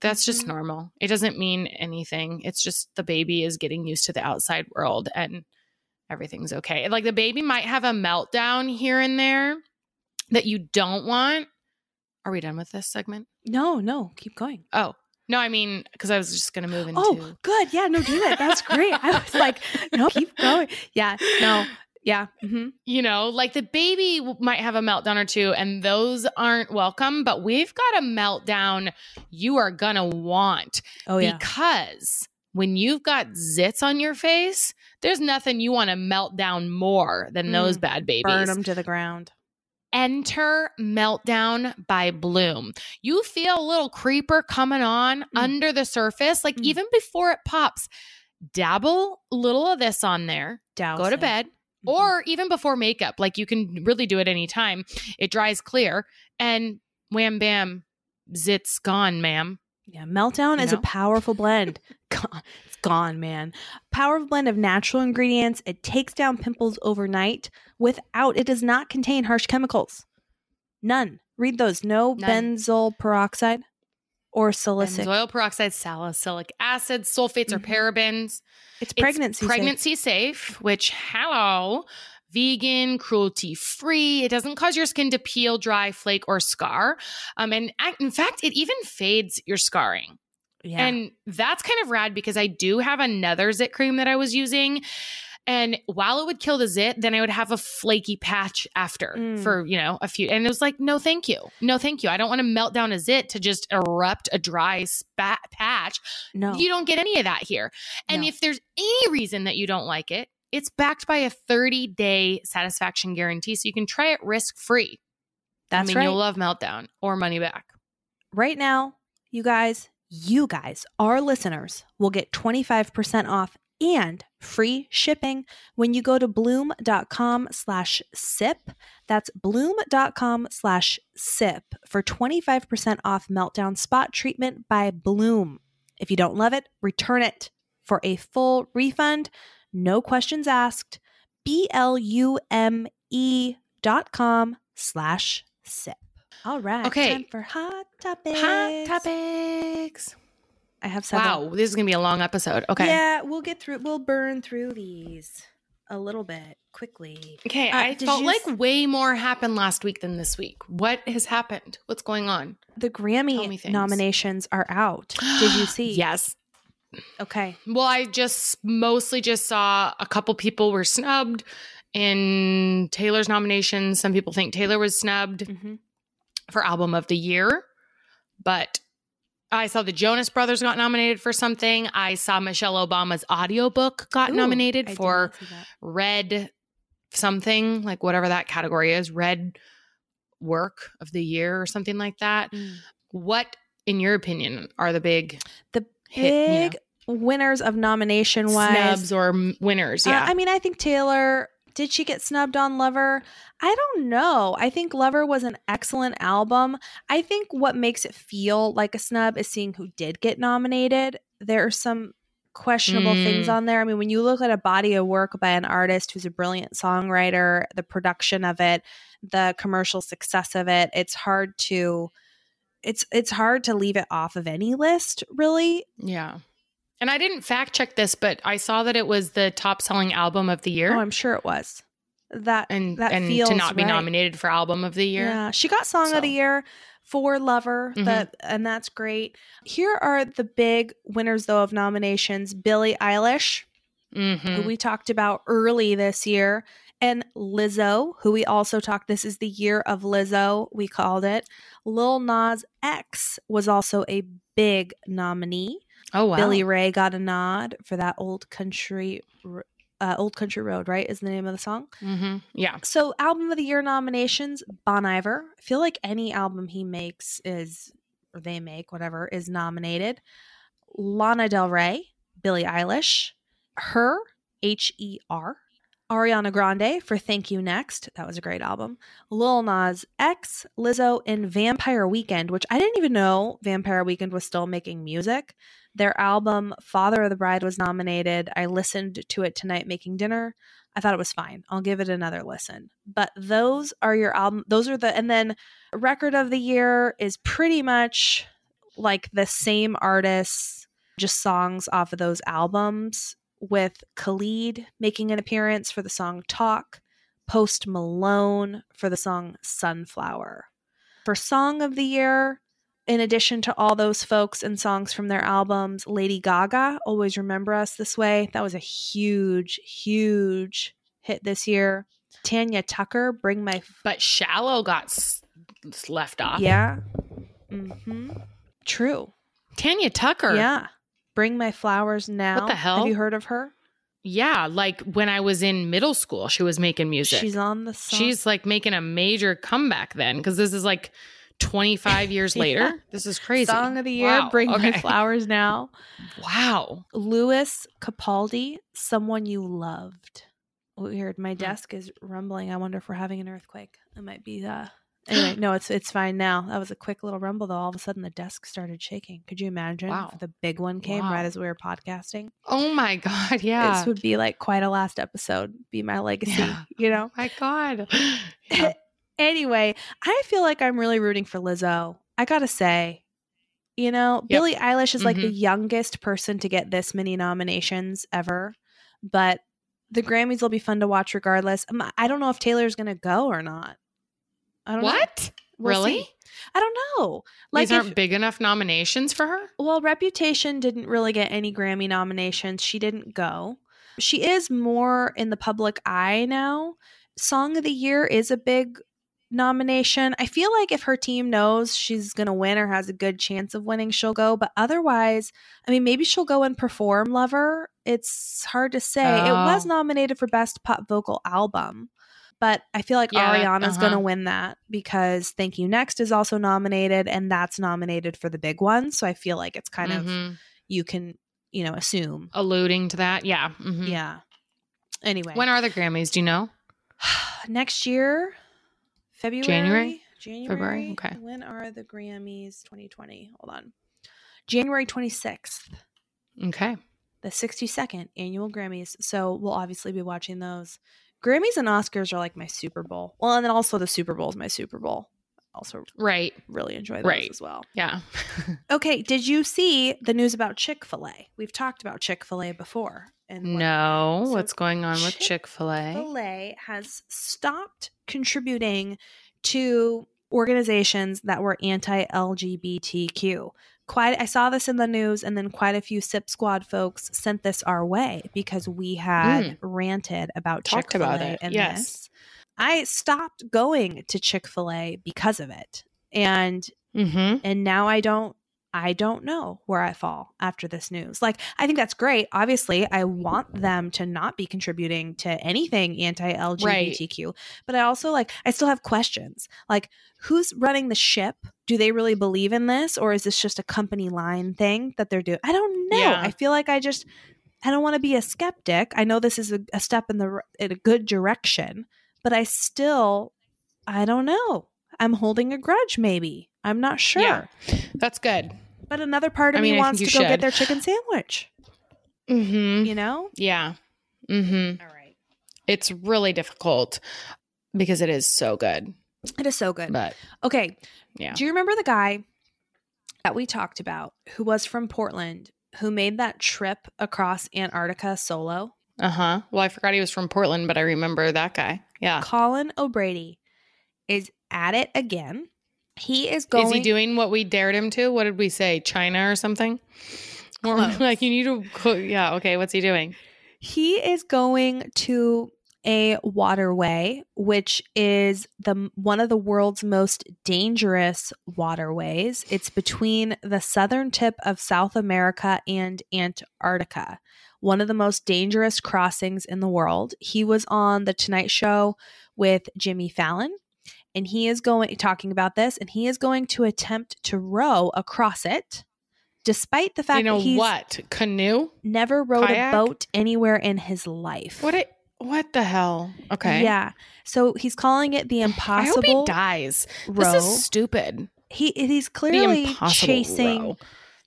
that's just Mhm. normal. It doesn't mean anything. It's just the baby is getting used to the outside world and everything's okay. Like the baby might have a meltdown here and there that you don't want. Are we done with this segment? No, no, keep going. Oh, no, I mean, because I was just going to move into. Oh, good. Yeah, no, do that. That's great. I was like, no, keep going. Yeah, no, yeah. hmm you know, like the baby might have a meltdown or two, and those aren't welcome, but we've got a meltdown you are gonna want Oh yeah. because when you've got zits on your face, there's nothing you want to melt down more than those Mm. bad babies. Burn them to the ground. Enter Meltdown by Blume. You feel a little creeper coming on Mm. under the surface, like Mm. even before it pops. dabble a little of this on there, Douse go to it. bed, Mhm. or even before makeup. Like you can really do it anytime. It dries clear and wham bam, zits gone, ma'am. Yeah, Meltdown You is a powerful blend. It's gone, man. Powerful blend of natural ingredients. It takes down pimples overnight without, it does not contain harsh chemicals. None. Read those. No None. benzoyl peroxide or silicic. Benzoyl peroxide, salicylic acid, sulfates, or Mhm. parabens. it's It's pregnancy. safe. pregnancy safe, which hello, vegan, cruelty free. It doesn't cause your skin to peel, dry, flake, or scar. Um, and in fact, it even fades your scarring. Yeah. And that's kind of rad because I do have another zit cream that I was using. And while it would kill the zit, then I would have a flaky patch after Mm. for, you know, a few. And it was like, no, thank you. No, thank you. I don't want to melt down a zit to just erupt a dry spat patch. no. You don't get any of that here. And No. if there's any reason that you don't like it, it's backed by a 30 day satisfaction guarantee. So you can try it risk free. That's I mean, right. you'll love Meltdown or money back. right now, you guys, you guys, our listeners, will get 25% off and free shipping when you go to blume.com slash sip. That's blume.com slash sip for 25% off Meltdown Spot Treatment by Blume. If you don't love it, return it for a full refund. No questions asked. B L U M E dot com slash sip. All right. Okay. Time for hot topics. Hot topics. I have several. Wow, this is gonna be a long episode. Okay. Yeah, we'll get through. We'll burn through these a little bit quickly. Okay, Uh, I felt like s- way more happened last week than this week. What has happened? What's going on? The Grammy nominations are out. Did you see? Yes. Okay. Well, I just mostly just saw a couple people were snubbed in Taylor's nomination. Some people think Taylor was snubbed hmm for album of the year, but I saw the Jonas Brothers got nominated for something. I saw Michelle Obama's audiobook got nominated for red something, like whatever that category is, red work of the year or something like that. Mm. What, in your opinion, are the big The hit, you know, big winners of nomination wise. snubs or m- winners? Uh, Yeah. I mean, I think Taylor. Did she get snubbed on Lover? I don't know. I think Lover was an excellent album. I think what makes it feel like a snub is seeing who did get nominated. There are some questionable Mm. things on there. I mean, when you look at a body of work by an artist who's a brilliant songwriter, the production of it, the commercial success of it, it's hard to it's it's hard to leave it off of any list, really. yeah. And I didn't fact check this, but I saw that it was the top selling album of the year. Oh, I'm sure it was. That and that and to not be right. nominated for album of the year. Yeah, she got song of the year for Lover, Mhm. that and that's great. Here are the big winners though of nominations: Billie Eilish, Mhm. who we talked about early this year, and Lizzo, who we also talked. This is the year of Lizzo. We called it. Lil Nas X was also a big nominee. Oh wow. Billy Ray got a nod for that old country. Uh, Old Country Road, right? Is the name of the song. hmm Yeah. So, album of the year nominations: Bon Iver. I feel like any album he makes is, or they make, whatever, is nominated. Lana Del Rey, Billie Eilish, Her, H E R, Ariana Grande for Thank You Next. That was a great album. Lil Nas X, Lizzo, and Vampire Weekend, which I didn't even know Vampire Weekend was still making music. Their album Father of the Bride was nominated. I listened to it tonight making dinner. I thought it was fine. I'll give it another listen. But those are your album. Those are the, and then record of the year is pretty much like the same artists, just songs off of those albums, with Khalid making an appearance for the song Talk, Post Malone for the song Sunflower. For song of the year, in addition to all those folks and songs from their albums, Lady Gaga, Always Remember Us This Way. That was a huge, huge hit this year. Tanya Tucker, Bring My. But Shallow got s- left off. Yeah. Mm-hmm. True. Tanya Tucker. Yeah. Bring My Flowers Now. What the hell? Have you heard of her? Yeah. Like when I was in middle school, she was making music. She's on the song. She's like making a major comeback then because this is like 25 years Yeah. later. This is crazy. Song of the year, Wow. Bring Me Okay. Flowers Now. Wow. Lewis Capaldi, Someone You Loved. Weird. Hmm. My desk is rumbling. I wonder if we're having an earthquake. It might be uh anyway, no, it's it's fine now. That was a quick little rumble though. All of a sudden the desk started shaking. Could you imagine Wow. if the big one came Wow. right as we were podcasting? Oh my God. Yeah. This would be like quite a last episode, be my legacy, Yeah. you know? my God. Yeah. anyway, I feel like I'm really rooting for Lizzo. I gotta say, you know, Yep. Billie Eilish is like the Mhm. youngest person to get this many nominations ever, but the Grammys will be fun to watch regardless. I don't know if Taylor's gonna go or not. I don't know. What? We'll really? see. I don't know. Like, These aren't if, big enough nominations for her? well, Reputation didn't really get any Grammy nominations. She didn't go. She is more in the public eye now. Song of the Year is a big nomination. I feel like if her team knows she's going to win or has a good chance of winning, she'll go. But otherwise, I mean, maybe she'll go and perform Lover. It's hard to say. It was Oh. nominated for Best Pop Vocal Album. But I feel like Yeah, Ariana's going to uh-huh. win that because Thank You Next is also nominated and that's nominated for the big one. So I feel like it's kind of, Mhm. you can, you know, assume. alluding to that. Yeah. Mhm. Yeah. Anyway. When are the Grammys? Do you know? next year, February, January? January. February? Okay. When are the Grammys 2020? Hold on. January 26th, Okay. the 62nd annual Grammys. So we'll obviously be watching those. Grammys and Oscars are like my Super Bowl. Well, and then also the Super Bowl is my Super Bowl. Also Right. really enjoy those Right. as well. Yeah. Okay, did you see the news about Chick-fil-A? We've talked about Chick-fil-A before. And no. So What's going on with Chick- Chick fil A? Chick-fil-A has stopped contributing to organizations that were anti-LGBTQ. Quite I saw this in the news and then quite a few SIP squad folks sent this our way because we had ranted about. Talked Chick-fil-A about it, and yes. this. I stopped going to Chick-fil-A because of it. And Mm-hmm. and now I don't I don't know where I fall after this news. Like I think that's great. Obviously, I want them to not be contributing to anything anti-LGBTQ, but I also like I still have questions. Like who's running the ship? Do they really believe in this or is this just a company line thing that they're doing? I don't know. Yeah. I feel like I just I don't want to be a skeptic. I know this is a, a step in the in a good direction, but I still I don't know. I'm holding a grudge maybe. I'm not sure. Yeah. That's good. But another part of I mean, me wants to go you get their chicken sandwich. Mm-hmm. You know? Yeah. Mm-hmm. All right. It's really difficult because it is so good. It is so good. But Okay. yeah. Do you remember the guy that we talked about who was from Portland who made that trip across Antarctica solo? Uh-huh. Well, I forgot he was from Portland, but I remember that guy. Yeah. Colin O'Brady is at it again. He is going Is he doing what we dared him to? What did we say? China or something? Close. like you need to yeah, okay, what's he doing? He is going to a waterway which is the one of the world's most dangerous waterways. It's between the southern tip of South America and Antarctica. One of the most dangerous crossings in the world. He was on the Tonight Show with Jimmy Fallon and he is going talking about this and he is going to attempt to row across it despite the fact you know that he's what? Canoe? never rowed Kayak? a boat anywhere in his life. What it what the hell? Okay. Yeah. So he's calling it the impossible I hope he dies. row. This is stupid. he he's clearly chasing row.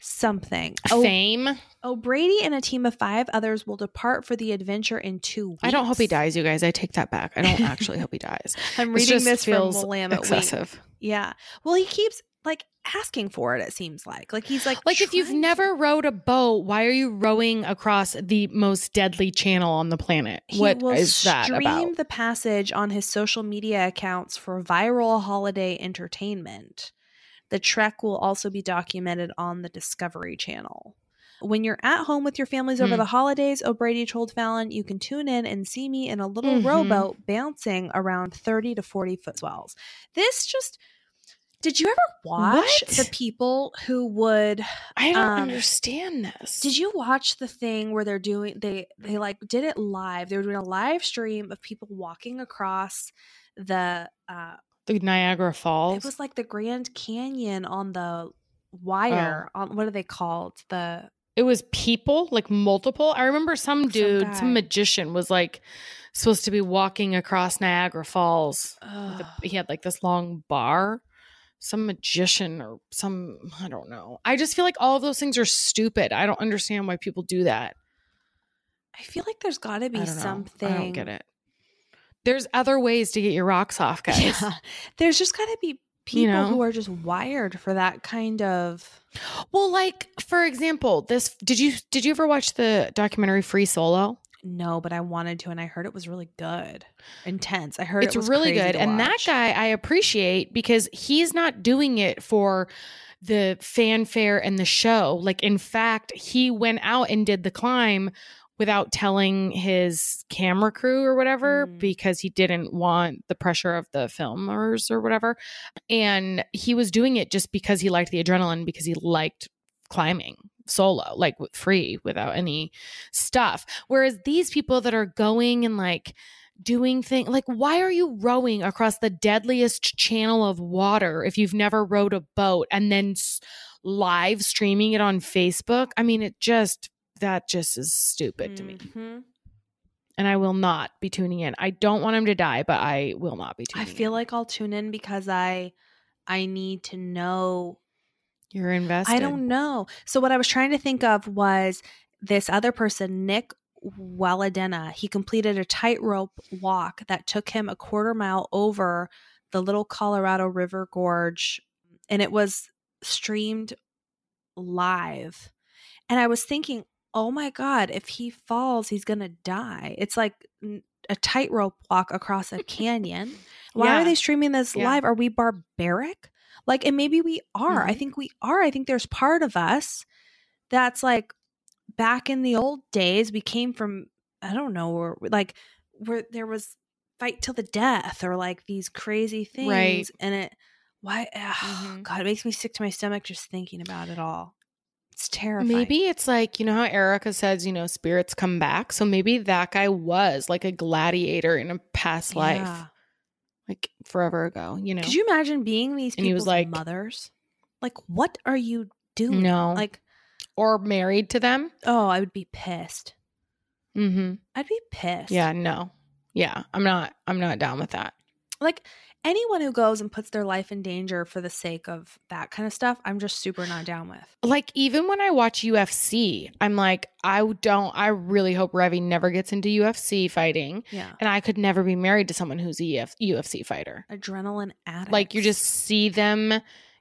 Something. Oh, Fame. Oh, O'Brady and a team of five others will depart for the adventure in two weeks. I don't hope he dies, you guys. I take that back. I don't actually hope he dies. I'm reading just this feels from Willamette Week. excessive. Yeah. Well, he keeps like asking for it. It seems like like he's like Like if you've trying- never rowed a boat, why are you rowing across the most deadly channel on the planet? He What will is that stream about? the passage on his social media accounts for viral holiday entertainment. The trek will also be documented on the Discovery Channel. When you're at home with your families over Hmm. the holidays, O'Brady told Fallon, you can tune in and see me in a little Mhm. rowboat bouncing around 30 to 40 foot swells. This just. Did you ever watch What? the people who would I don't um, understand this. did you watch the thing where they're doing they they like did it live? They were doing a live stream of people walking across the uh The Niagara Falls. It was like the Grand Canyon on the oh. wire. Oh. On what are they called? The it was people like multiple i remember some dude some, guy. magician was like supposed to be walking across niagara falls a- he had like this long bar some magician or some i don't know i just feel like all of those things are stupid i don't understand why people do that I feel like there's got to be i something. i don't get it there's other ways to get your rocks off guys Yeah. There's just got to be people know? who are just wired for that kind of. well like for example this did you did you ever watch the documentary free solo No, but I wanted to, and I heard it was really good, intense. I heard it's it was really good and that guy i appreciate because he's not doing it for the fanfare and the show like in fact he went out and did the climb without telling his camera crew or whatever Mm. because he didn't want the pressure of the filmers or whatever. And he was doing it just because he liked the adrenaline because he liked climbing solo like free without any stuff. Whereas these people that are going and like doing things like why are you rowing across the deadliest channel of water if you've never rowed a boat and then s- live streaming it on Facebook? I mean it just that just is stupid to me Mhm. and I will not be tuning in I don't want him to die but I will not be tuning I feel in. like I'll tune in because I, I need to know you're invested I don't know. So what I was trying to think of was this other person, Nik Wallenda. He completed a tightrope walk that took him a quarter mile over the little Colorado River Gorge, and it was streamed live. And I was thinking, oh my god, if he falls, he's gonna die. It's like a tightrope walk across a canyon. Why Yeah. are they streaming this Yeah. live? Are we barbaric? Like, and maybe we are. I Mhm. think we are. I think there's part of us that's like back in the old days, we came from, I don't know, like where there was fight till the death or like these crazy things. Right. And it, why, ugh, Mhm. God, it makes me sick to my stomach just thinking about it all. It's terrifying. Maybe it's like, you know how Erica says, you know, spirits come back. So maybe that guy was like a gladiator in a past life, like forever ago, you know? Could you imagine being these And he was people's like- mothers? Like, what are you doing? No. Like, or married to them? oh, I would be pissed. Mm-hmm. I'd be pissed. Yeah, no. Yeah, I'm not I'm not down with that. Like anyone who goes and puts their life in danger for the sake of that kind of stuff, I'm just super not down with. Like even when I watch UFC, I'm like, I don't I really hope Revy never gets into UFC fighting. Yeah. And I could never be married to someone who's a EF- UFC fighter. Adrenaline addict. Like you just see them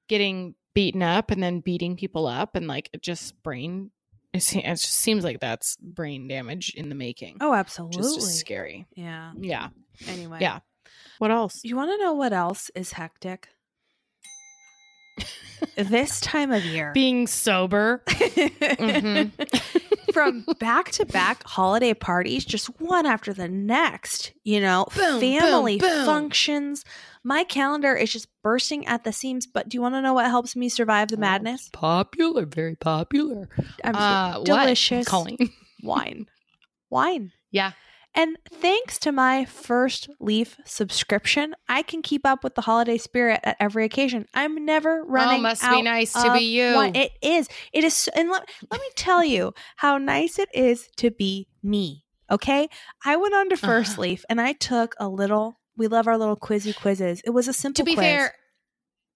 getting beaten up and then beating people up and like it just brain it, just seems like that's brain damage in the making. Oh, absolutely. just scary. Yeah. Yeah. Anyway. Yeah. What else? You want to know what else is hectic? this time of year. Being sober. Mm-hmm. From back to back holiday parties, just one after the next, you know, Boom, boom, family boom. functions. My calendar is just bursting at the seams. But do you want to know what helps me survive the madness? Popular, very popular. I'm Uh, what? delicious Colleen. wine. Wine. Yeah. And thanks to my first leaf subscription, I can keep up with the holiday spirit at every occasion. I'm never running. oh, must out be nice to be you. wine. It is. It is. And let, let me tell you how nice it is to be me. Okay. I went on to First Uh-huh. Leaf and I took a little, we love our little quizzy quizzes. It was a simple to be quiz. fair,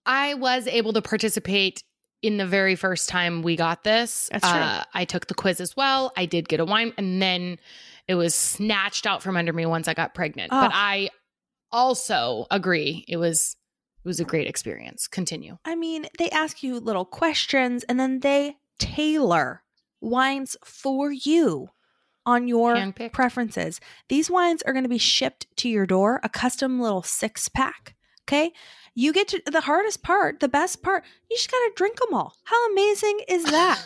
I was able to participate in the very first time we got this. That's true. Uh, I took the quiz as well. I did get a wine, and then it was snatched out from under me once I got pregnant. But Oh. I also agree it was it was a great experience. Continue. I mean, they ask you little questions and then they tailor wines for you on your Handpicked. preferences. These wines are going to be shipped to your door, a custom little six pack. Okay. You get to the hardest part, the best part, you just got to drink them all. How amazing is that?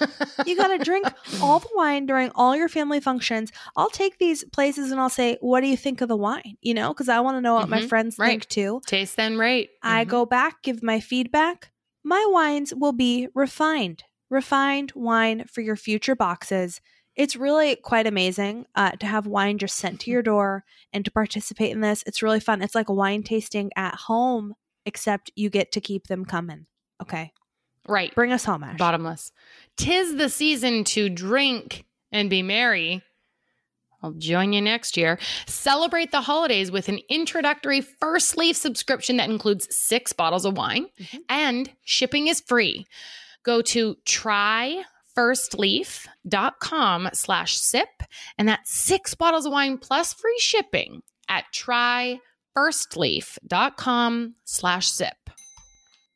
You got to drink all the wine during all your family functions. I'll take these places and I'll say, What do you think of the wine? You know, because I want to know what my Mhm, friends right. think too. Taste then rate. I Mhm. go back, give my feedback. My wines will be refined, refined wine for your future boxes. It's really quite amazing uh, to have wine just sent to your door and to participate in this. It's really fun. It's like wine tasting at home except you get to keep them coming. Okay. Right. Bring us home, Ash. Bottomless. Tis the season to drink and be merry. I'll join you next year. Celebrate the holidays with an introductory Firstleaf subscription that includes six bottles of wine Mhm. and shipping is free. Go to tryfirstleaf.com slash sip and that's six bottles of wine plus free shipping at tryfirstleaf.com slash sip.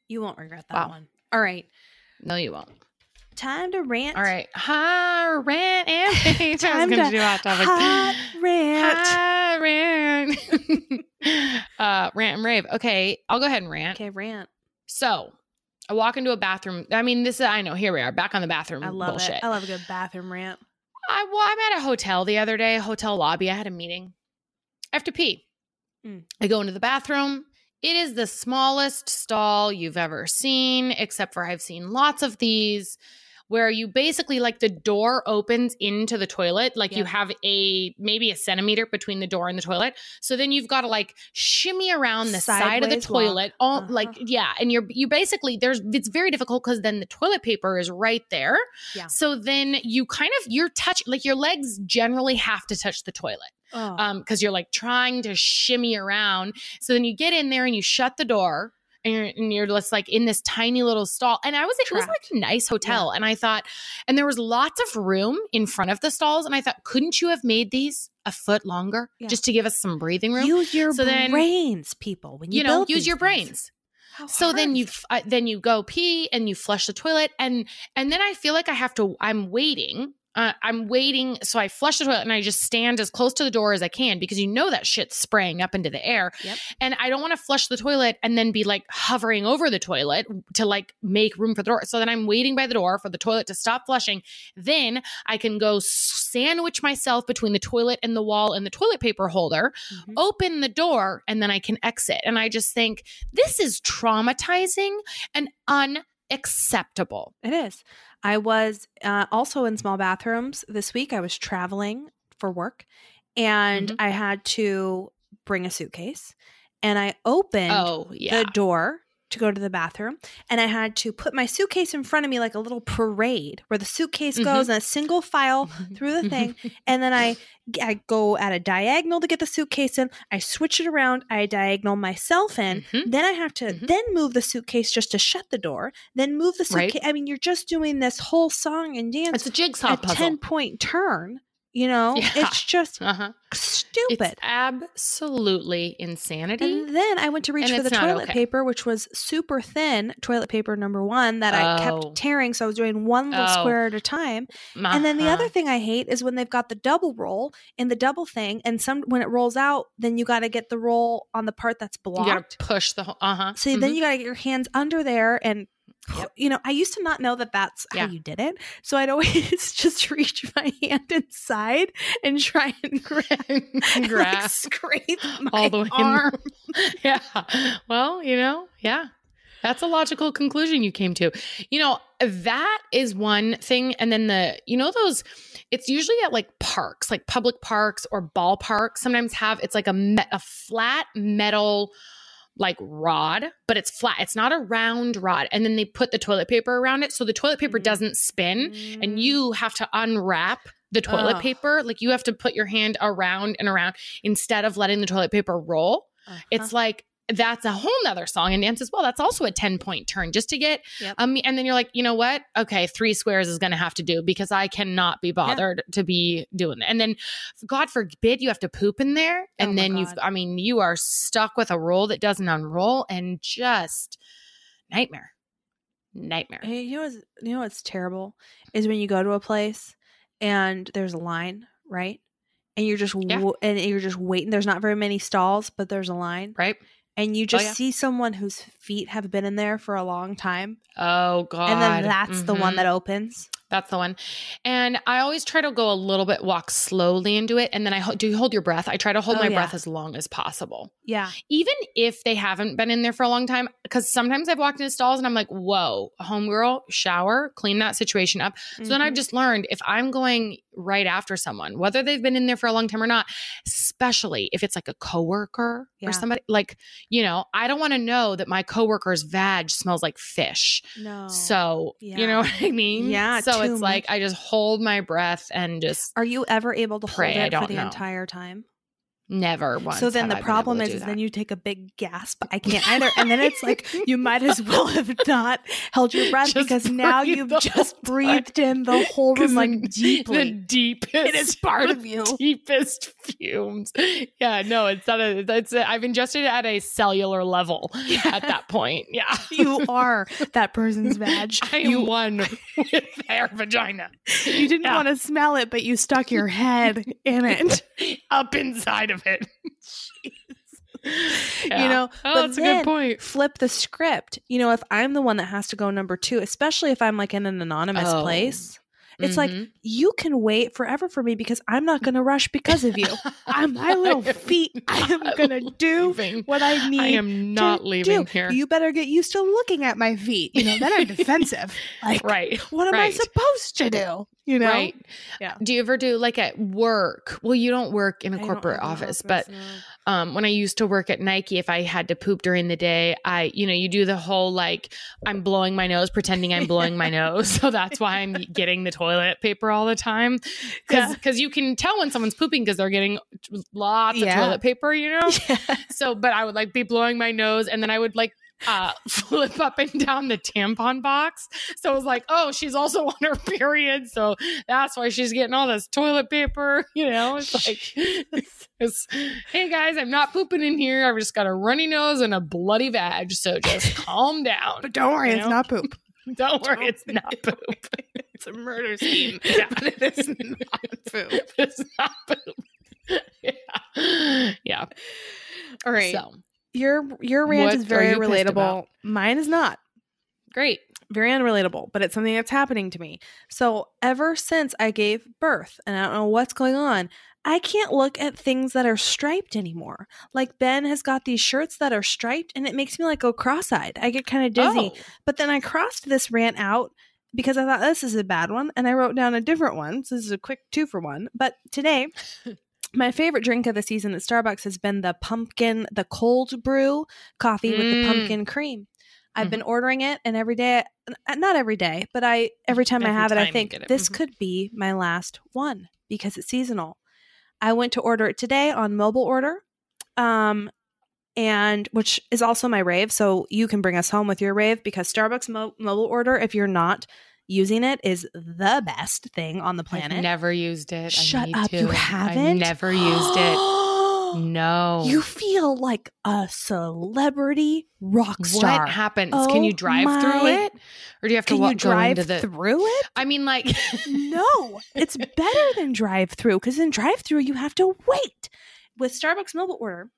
You won't regret that Wow. one. All right. No, you won't. Time to rant. All right. Hi, rant and rave. I was going to do hot topics. hot rant. Hi, rant. uh, rant and rave. Okay, I'll go ahead and rant. Okay, rant. So I walk into a bathroom. I mean, this is, I know, here we are, back on the bathroom I love bullshit. it. I love a good bathroom rant. I, well, I'm at a hotel the other day, hotel lobby. I had a meeting. I have to pee. Mm. I go into the bathroom. It is the smallest stall you've ever seen, except for I've seen lots of these where you basically like the door opens into the toilet. Like you have a maybe a centimeter between the door and the toilet. So then you've got to like shimmy around the side of the Sideways walk. toilet. All Uh-huh. like, yeah. And you're, you basically, there's, it's very difficult because then the toilet paper is right there. Yeah. So then you kind of you're touch like your legs generally have to touch the toilet Oh, um because you're like trying to shimmy around. So then you get in there and you shut the door and you're, just like in this tiny little stall. And I was it was like a nice hotel and I thought and there was lots of room in front of the stalls and I thought couldn't you have made these a foot longer Yeah. just to give us some breathing room? use your So then- brains, people. When you, you know, use your things. brains. How So then you uh, then you go pee and you flush the toilet and and then I feel like I have to I'm waiting. Uh, I'm waiting, so I flush the toilet and I just stand as close to the door as I can because you know that shit's spraying up into the air. Yep. And I don't want to flush the toilet and then be like hovering over the toilet to like make room for the door. So then I'm waiting by the door for the toilet to stop flushing. Then I can go sandwich myself between the toilet and the wall and the toilet paper holder Mhm. open the door and then I can exit. And I just think this is traumatizing and unacceptable. It is. I was uh, also in small bathrooms this week. I was traveling for work and Mhm. I had to bring a suitcase and I opened Oh, yeah. the door to go to the bathroom and I had to put my suitcase in front of me like a little parade where the suitcase Mhm. goes in a single file through the thing and then I I go at a diagonal to get the suitcase in. I switch it around. I diagonal myself in. Mhm. Then I have to Mhm. then move the suitcase just to shut the door. Then move the Right. suitcase. I mean, you're just doing this whole song and dance It's a jigsaw a puzzle. ten point turn. You know, Yeah. it's just uh-huh. stupid. It's absolutely insanity. And then I went to reach And for the toilet okay. paper, which was super thin toilet paper number one that I Oh. kept tearing. So I was doing one little Oh. square at a time. And then the Uh-huh. other thing I hate is when they've got the double roll in the double thing, and some when it rolls out, then you got to get the roll on the part that's you blocked. gotta push the whole. Uh huh. so then you got to get your hands under there and. Yep. You know, I used to not know that that's Yeah. how you did it. So I'd always just reach my hand inside and try and grab, and, like, scrape my all the way. in- arm. yeah. Well, you know, yeah. That's a logical conclusion you came to. You know, that is one thing. And then the, you know, those, it's usually at like parks, like public parks or ballparks sometimes have, it's like a, me- a flat metal like rod, but it's flat. It's not a round rod. And then they put the toilet paper around it. So the toilet paper Mhm. doesn't spin Mm. and you have to unwrap the toilet Ugh. paper. Like you have to put your hand around and around instead of letting the toilet paper roll. Uh-huh. It's like that's a whole nother song and dance as well. That's also a 10 point turn just to get Yep. um and then you're like, you know what? Okay, three squares is gonna have to do because I cannot be bothered to be doing that. And then God forbid you have to poop in there. And Oh then you've I mean, you are stuck with a roll that doesn't unroll and just nightmare. Nightmare. Hey, you know what's you know what's terrible is when you go to a place and there's a line, right? And you're just Yeah. and you're just waiting. There's not very many stalls, but there's a line, Right? And you just yeah. see someone whose feet have been in there for a long time, Oh God. and then that's the one Mhm. that opens. That's the one. And I always try to go a little bit, walk slowly into it. And then I ho- do you hold your breath. I try to hold Oh, my yeah. breath as long as possible. Yeah, Even if they haven't been in there for a long time, because sometimes I've walked into stalls and I'm like, whoa, homegirl, shower, clean that situation up. So then I've Mhm. just learned if I'm going right after someone, whether they've been in there for a long time or not, especially if it's like a coworker Yeah. or somebody like, you know, I don't want to know that my coworker's vag smells like fish. No. So, you Oh, know what I mean? Yeah, So it's like I just hold my breath and just are you ever able to Pray, hold it for the know. entire time? Never once. so then the I problem is, is then you take a big gasp. I can't either. And then it's like you might as well have not held your breath Just because now you've just breathed in the whole room like deeply. The deepest. It is part of you. Deepest fumes. Yeah, no, it's not a. It's a, I've ingested it at a cellular level at that point. Yeah, you are that person's badge. I am you, one with their vagina. you didn't Yeah. want to smell it, but you stuck your head in it. up inside of it. You know, oh, but that's a good point. Flip the script. You know, if I'm the one that has to go number two, especially if I'm like in an anonymous Oh. place, it's like Mhm. you can wait forever for me because I'm not going to rush because of you. I'm my little I am feet. I am going to do leaving. what I need. I am not to leaving do. here. You better get used to looking at my feet. You know, then I'm defensive. Like, right. what am I supposed to do? You know, Right. Yeah. Do you ever do like at work? Well, you don't work in a I corporate have an office, but no. Um, when I used to work at Nike, if I had to poop during the day, I, you know, you do the whole like, I'm blowing my nose, pretending I'm blowing my nose. So that's why I'm getting the toilet paper all the time. Cause, Yeah. you can tell when someone's pooping because they're getting lots Yeah. of toilet paper, you know? Yeah. So, but I would like be blowing my nose and then I would like, uh, flip up and down the tampon box. So it was like, oh, she's also on her period. So that's why she's getting all this toilet paper. You know, it's like, it's, it's, hey guys, I'm not pooping in here. I've just got a runny nose and a bloody vag. So just calm down. But don't worry, You it's not poop. Don't worry, it's not poop. It's a murder scheme. Yeah. but it is not poop. it's not poop. yeah. Yeah. All right. So your your rant What is very relatable. Mine is not. great. Very unrelatable, but it's something that's happening to me. So ever since I gave birth, and I don't know what's going on, I can't look at things that are striped anymore. Like Ben has got these shirts that are striped, and it makes me like go cross-eyed. I get kind of dizzy. Oh. But then I crossed this rant out because I thought this is a bad one, and I wrote down a different one. So this is a quick two for one. But today, my favorite drink of the season at Starbucks has been the pumpkin, the cold brew coffee with the Mm. pumpkin cream. I've been ordering it, and every day, not every day, but I every time I Every have it, I think it. this Mhm. could be my last one because it's seasonal. I went to order it today on mobile order. Um, and which is also my rave. So you can bring us home with your rave because Starbucks mo- mobile order, if you're not using it, is the best thing on the planet. I've never used it. I Shut need up, to. you I've haven't? never used it. No. You feel like a celebrity rock star. What happens? Can oh you Oh drive through it, or do you have to Can walk, you drive into the? through it? I mean, like, no, it's better than drive through because in drive through you have to wait. With Starbucks mobile order,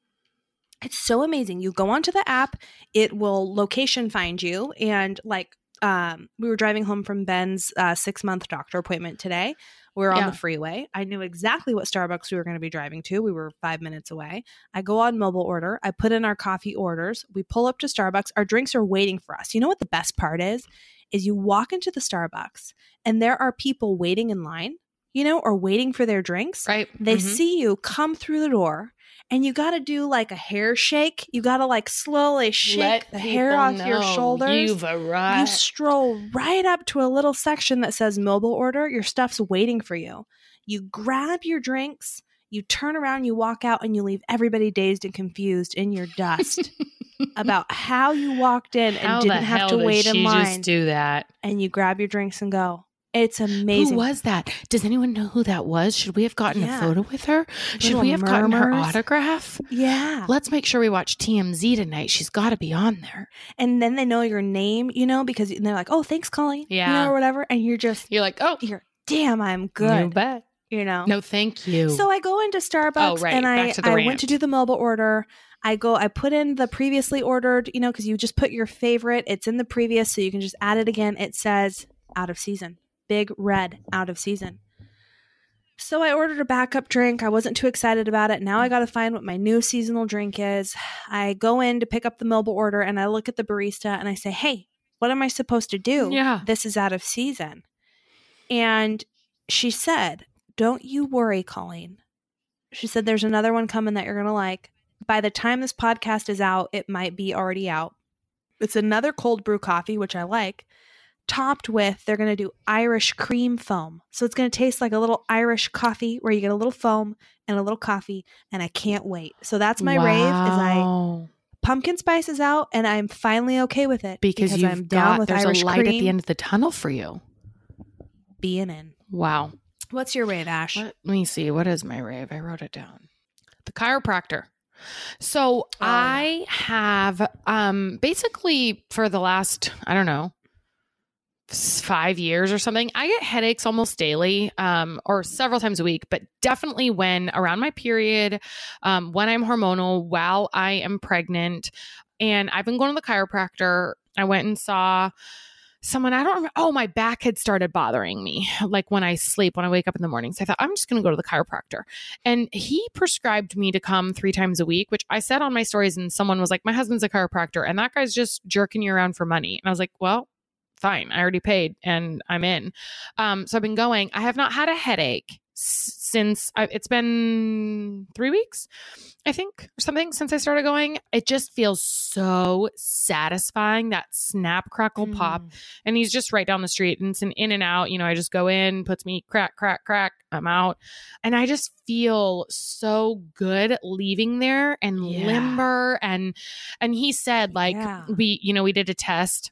it's so amazing. You go onto the app, it will location find you, and like um, we were driving home from Ben's uh, six month doctor appointment today. We were on Yeah. the freeway. I knew exactly what Starbucks we were going to be driving to. We were five minutes away. I go on mobile order. I put in our coffee orders. We pull up to Starbucks. Our drinks are waiting for us. You know what the best part is? Is you walk into the Starbucks and there are people waiting in line, you know, or waiting for their drinks. right? They Mhm. see you come through the door and you got to do like a hair shake. You got to like slowly shake Let the hair off your shoulders. You've arrived. You stroll right up to a little section that says mobile order. Your stuff's waiting for you. You grab your drinks, you turn around, you walk out, and you leave everybody dazed and confused in your dust about how you walked in and How didn't have to wait in line. Just do that. and you grab your drinks and go. It's amazing. Who was that? Does anyone know who that was? Should we have gotten Yeah. a photo with her? Should Little we have gotten her autograph? Yeah. Let's make sure we watch TMZ tonight. She's got to be on there. And then they know your name, you know, because they're like, oh, thanks, Colleen. You Yeah. know, or whatever. And you're just, You're like, oh, you're, damn, I'm good." You bet. You know? No, thank you. So I go into Starbucks Oh, right. and I, Back to the I went to do the mobile order. I go, I put in the previously ordered, you know, because you just put your favorite. It's in the previous, so you can just add it again. It says out of season, big red out of season. So I ordered a backup drink. I wasn't too excited about it. Now I got to find what my new seasonal drink is. I go in to pick up the mobile order and I look at the barista and I say, hey, what am I supposed to do? Yeah. This is out of season. And she said, don't you worry, Colleen. She said, there's another one coming that you're going to like. By the time this podcast is out, it might be already out. It's another cold brew coffee, which I like, topped with, they're going to do Irish cream foam. So it's going to taste like a little Irish coffee where you get a little foam and a little coffee. And I can't wait. So that's my rave is I pumpkin spice is out and I'm finally okay with it because, you've I'm got down with there's Irish a light cream at the end of the tunnel for you. being in. Wow. What's your rave, Ash? Let me see. What is my rave? I wrote it down. The chiropractor. So I have um basically for the last, I don't know, five years or something, I get headaches almost daily, um, or several times a week, but definitely when around my period, um, when I'm hormonal, while I am pregnant. And I've been going to the chiropractor. I went and saw someone I don't remember. Oh, my back had started bothering me, like when I sleep, when I wake up in the morning. So I thought, I'm just going to go to the chiropractor. And he prescribed me to come three times a week, which I said on my stories. And someone was like, My husband's a chiropractor, and that guy's just jerking you around for money. And I was like, Well, fine. I already paid and I'm in. Um, so I've been going. I have not had a headache since I, it's been three weeks, I think, or something since I started going. It just feels so satisfying that snap, crackle, pop Mm. and he's just right down the street and it's an in and out you know i just go in puts me crack crack crack i'm out and i just feel so good leaving there and Yeah. limber and and he said like Yeah. we you know we did a test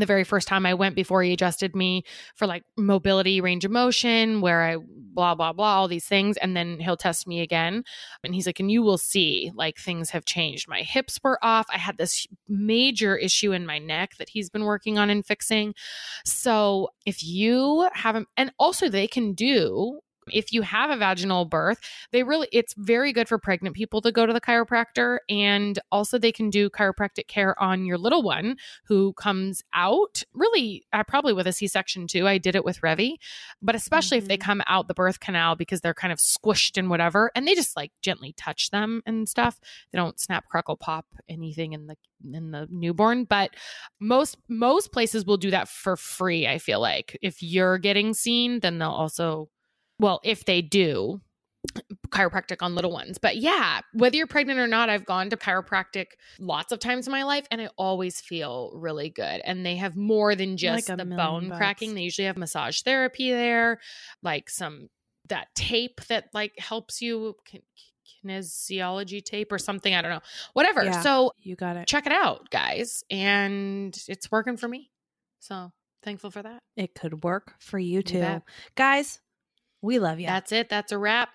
the very first time I went before he adjusted me for like mobility, range of motion, where I blah, blah, blah, all these things. And then he'll test me again. And he's like, and you will see like things have changed. My hips were off. I had this major issue in my neck that he's been working on and fixing. So if you haven't, and also they can do, if you have a vaginal birth, they really, it's very good for pregnant people to go to the chiropractor. And also they can do chiropractic care on your little one who comes out really, uh, probably with a C section too. I did it with Revi, but especially if they Mhm. come out the birth canal because they're kind of squished and whatever, and they just like gently touch them and stuff. They don't snap, crackle, pop anything in the in the newborn, but most most places will do that for free. I feel like if you're getting seen, then they'll also, well, if they do, chiropractic on little ones. But yeah, whether you're pregnant or not, I've gone to chiropractic lots of times in my life and I always feel really good. And they have more than just Like the bone bucks. cracking. They usually have massage therapy there, like some that tape that like helps you kin- kinesiology tape or something, I don't know. Whatever. Yeah. So You got it. check it out, guys. And it's working for me. So thankful for that. It could work for you too. bet. Guys, we love you. That's it. That's a wrap.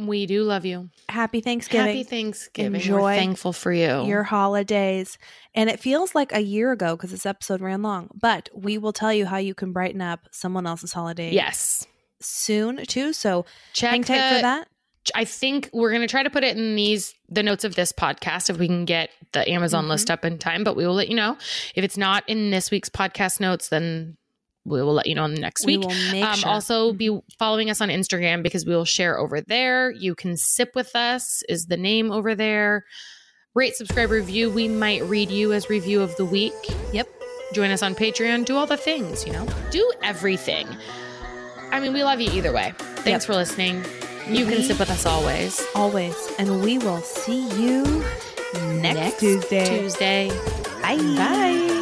We do love you. Happy Thanksgiving. Happy Thanksgiving. Enjoy We're thankful for you. your holidays. And it feels like a year ago because this episode ran long, but we will tell you how you can brighten up someone else's holiday yes. soon too. So Check hang tight the- for that. I think we're going to try to put it in these the notes of this podcast if we can get the Amazon Mhm. list up in time, but we will let you know. If it's not in this week's podcast notes, then we will let you know in the next We week. will make um, sure. Mm-hmm. Also, be following us on Instagram because we will share over there. You can sip with us is the name over there. Rate, subscribe, review. We might read you as review of the week. Yep. Join us on Patreon. Do all the things. You know, do everything. I mean, we love you either way. Thanks Yep. for listening. You can sip with us always. always. And we will see you next, Tuesday. Tuesday. Bye. Bye.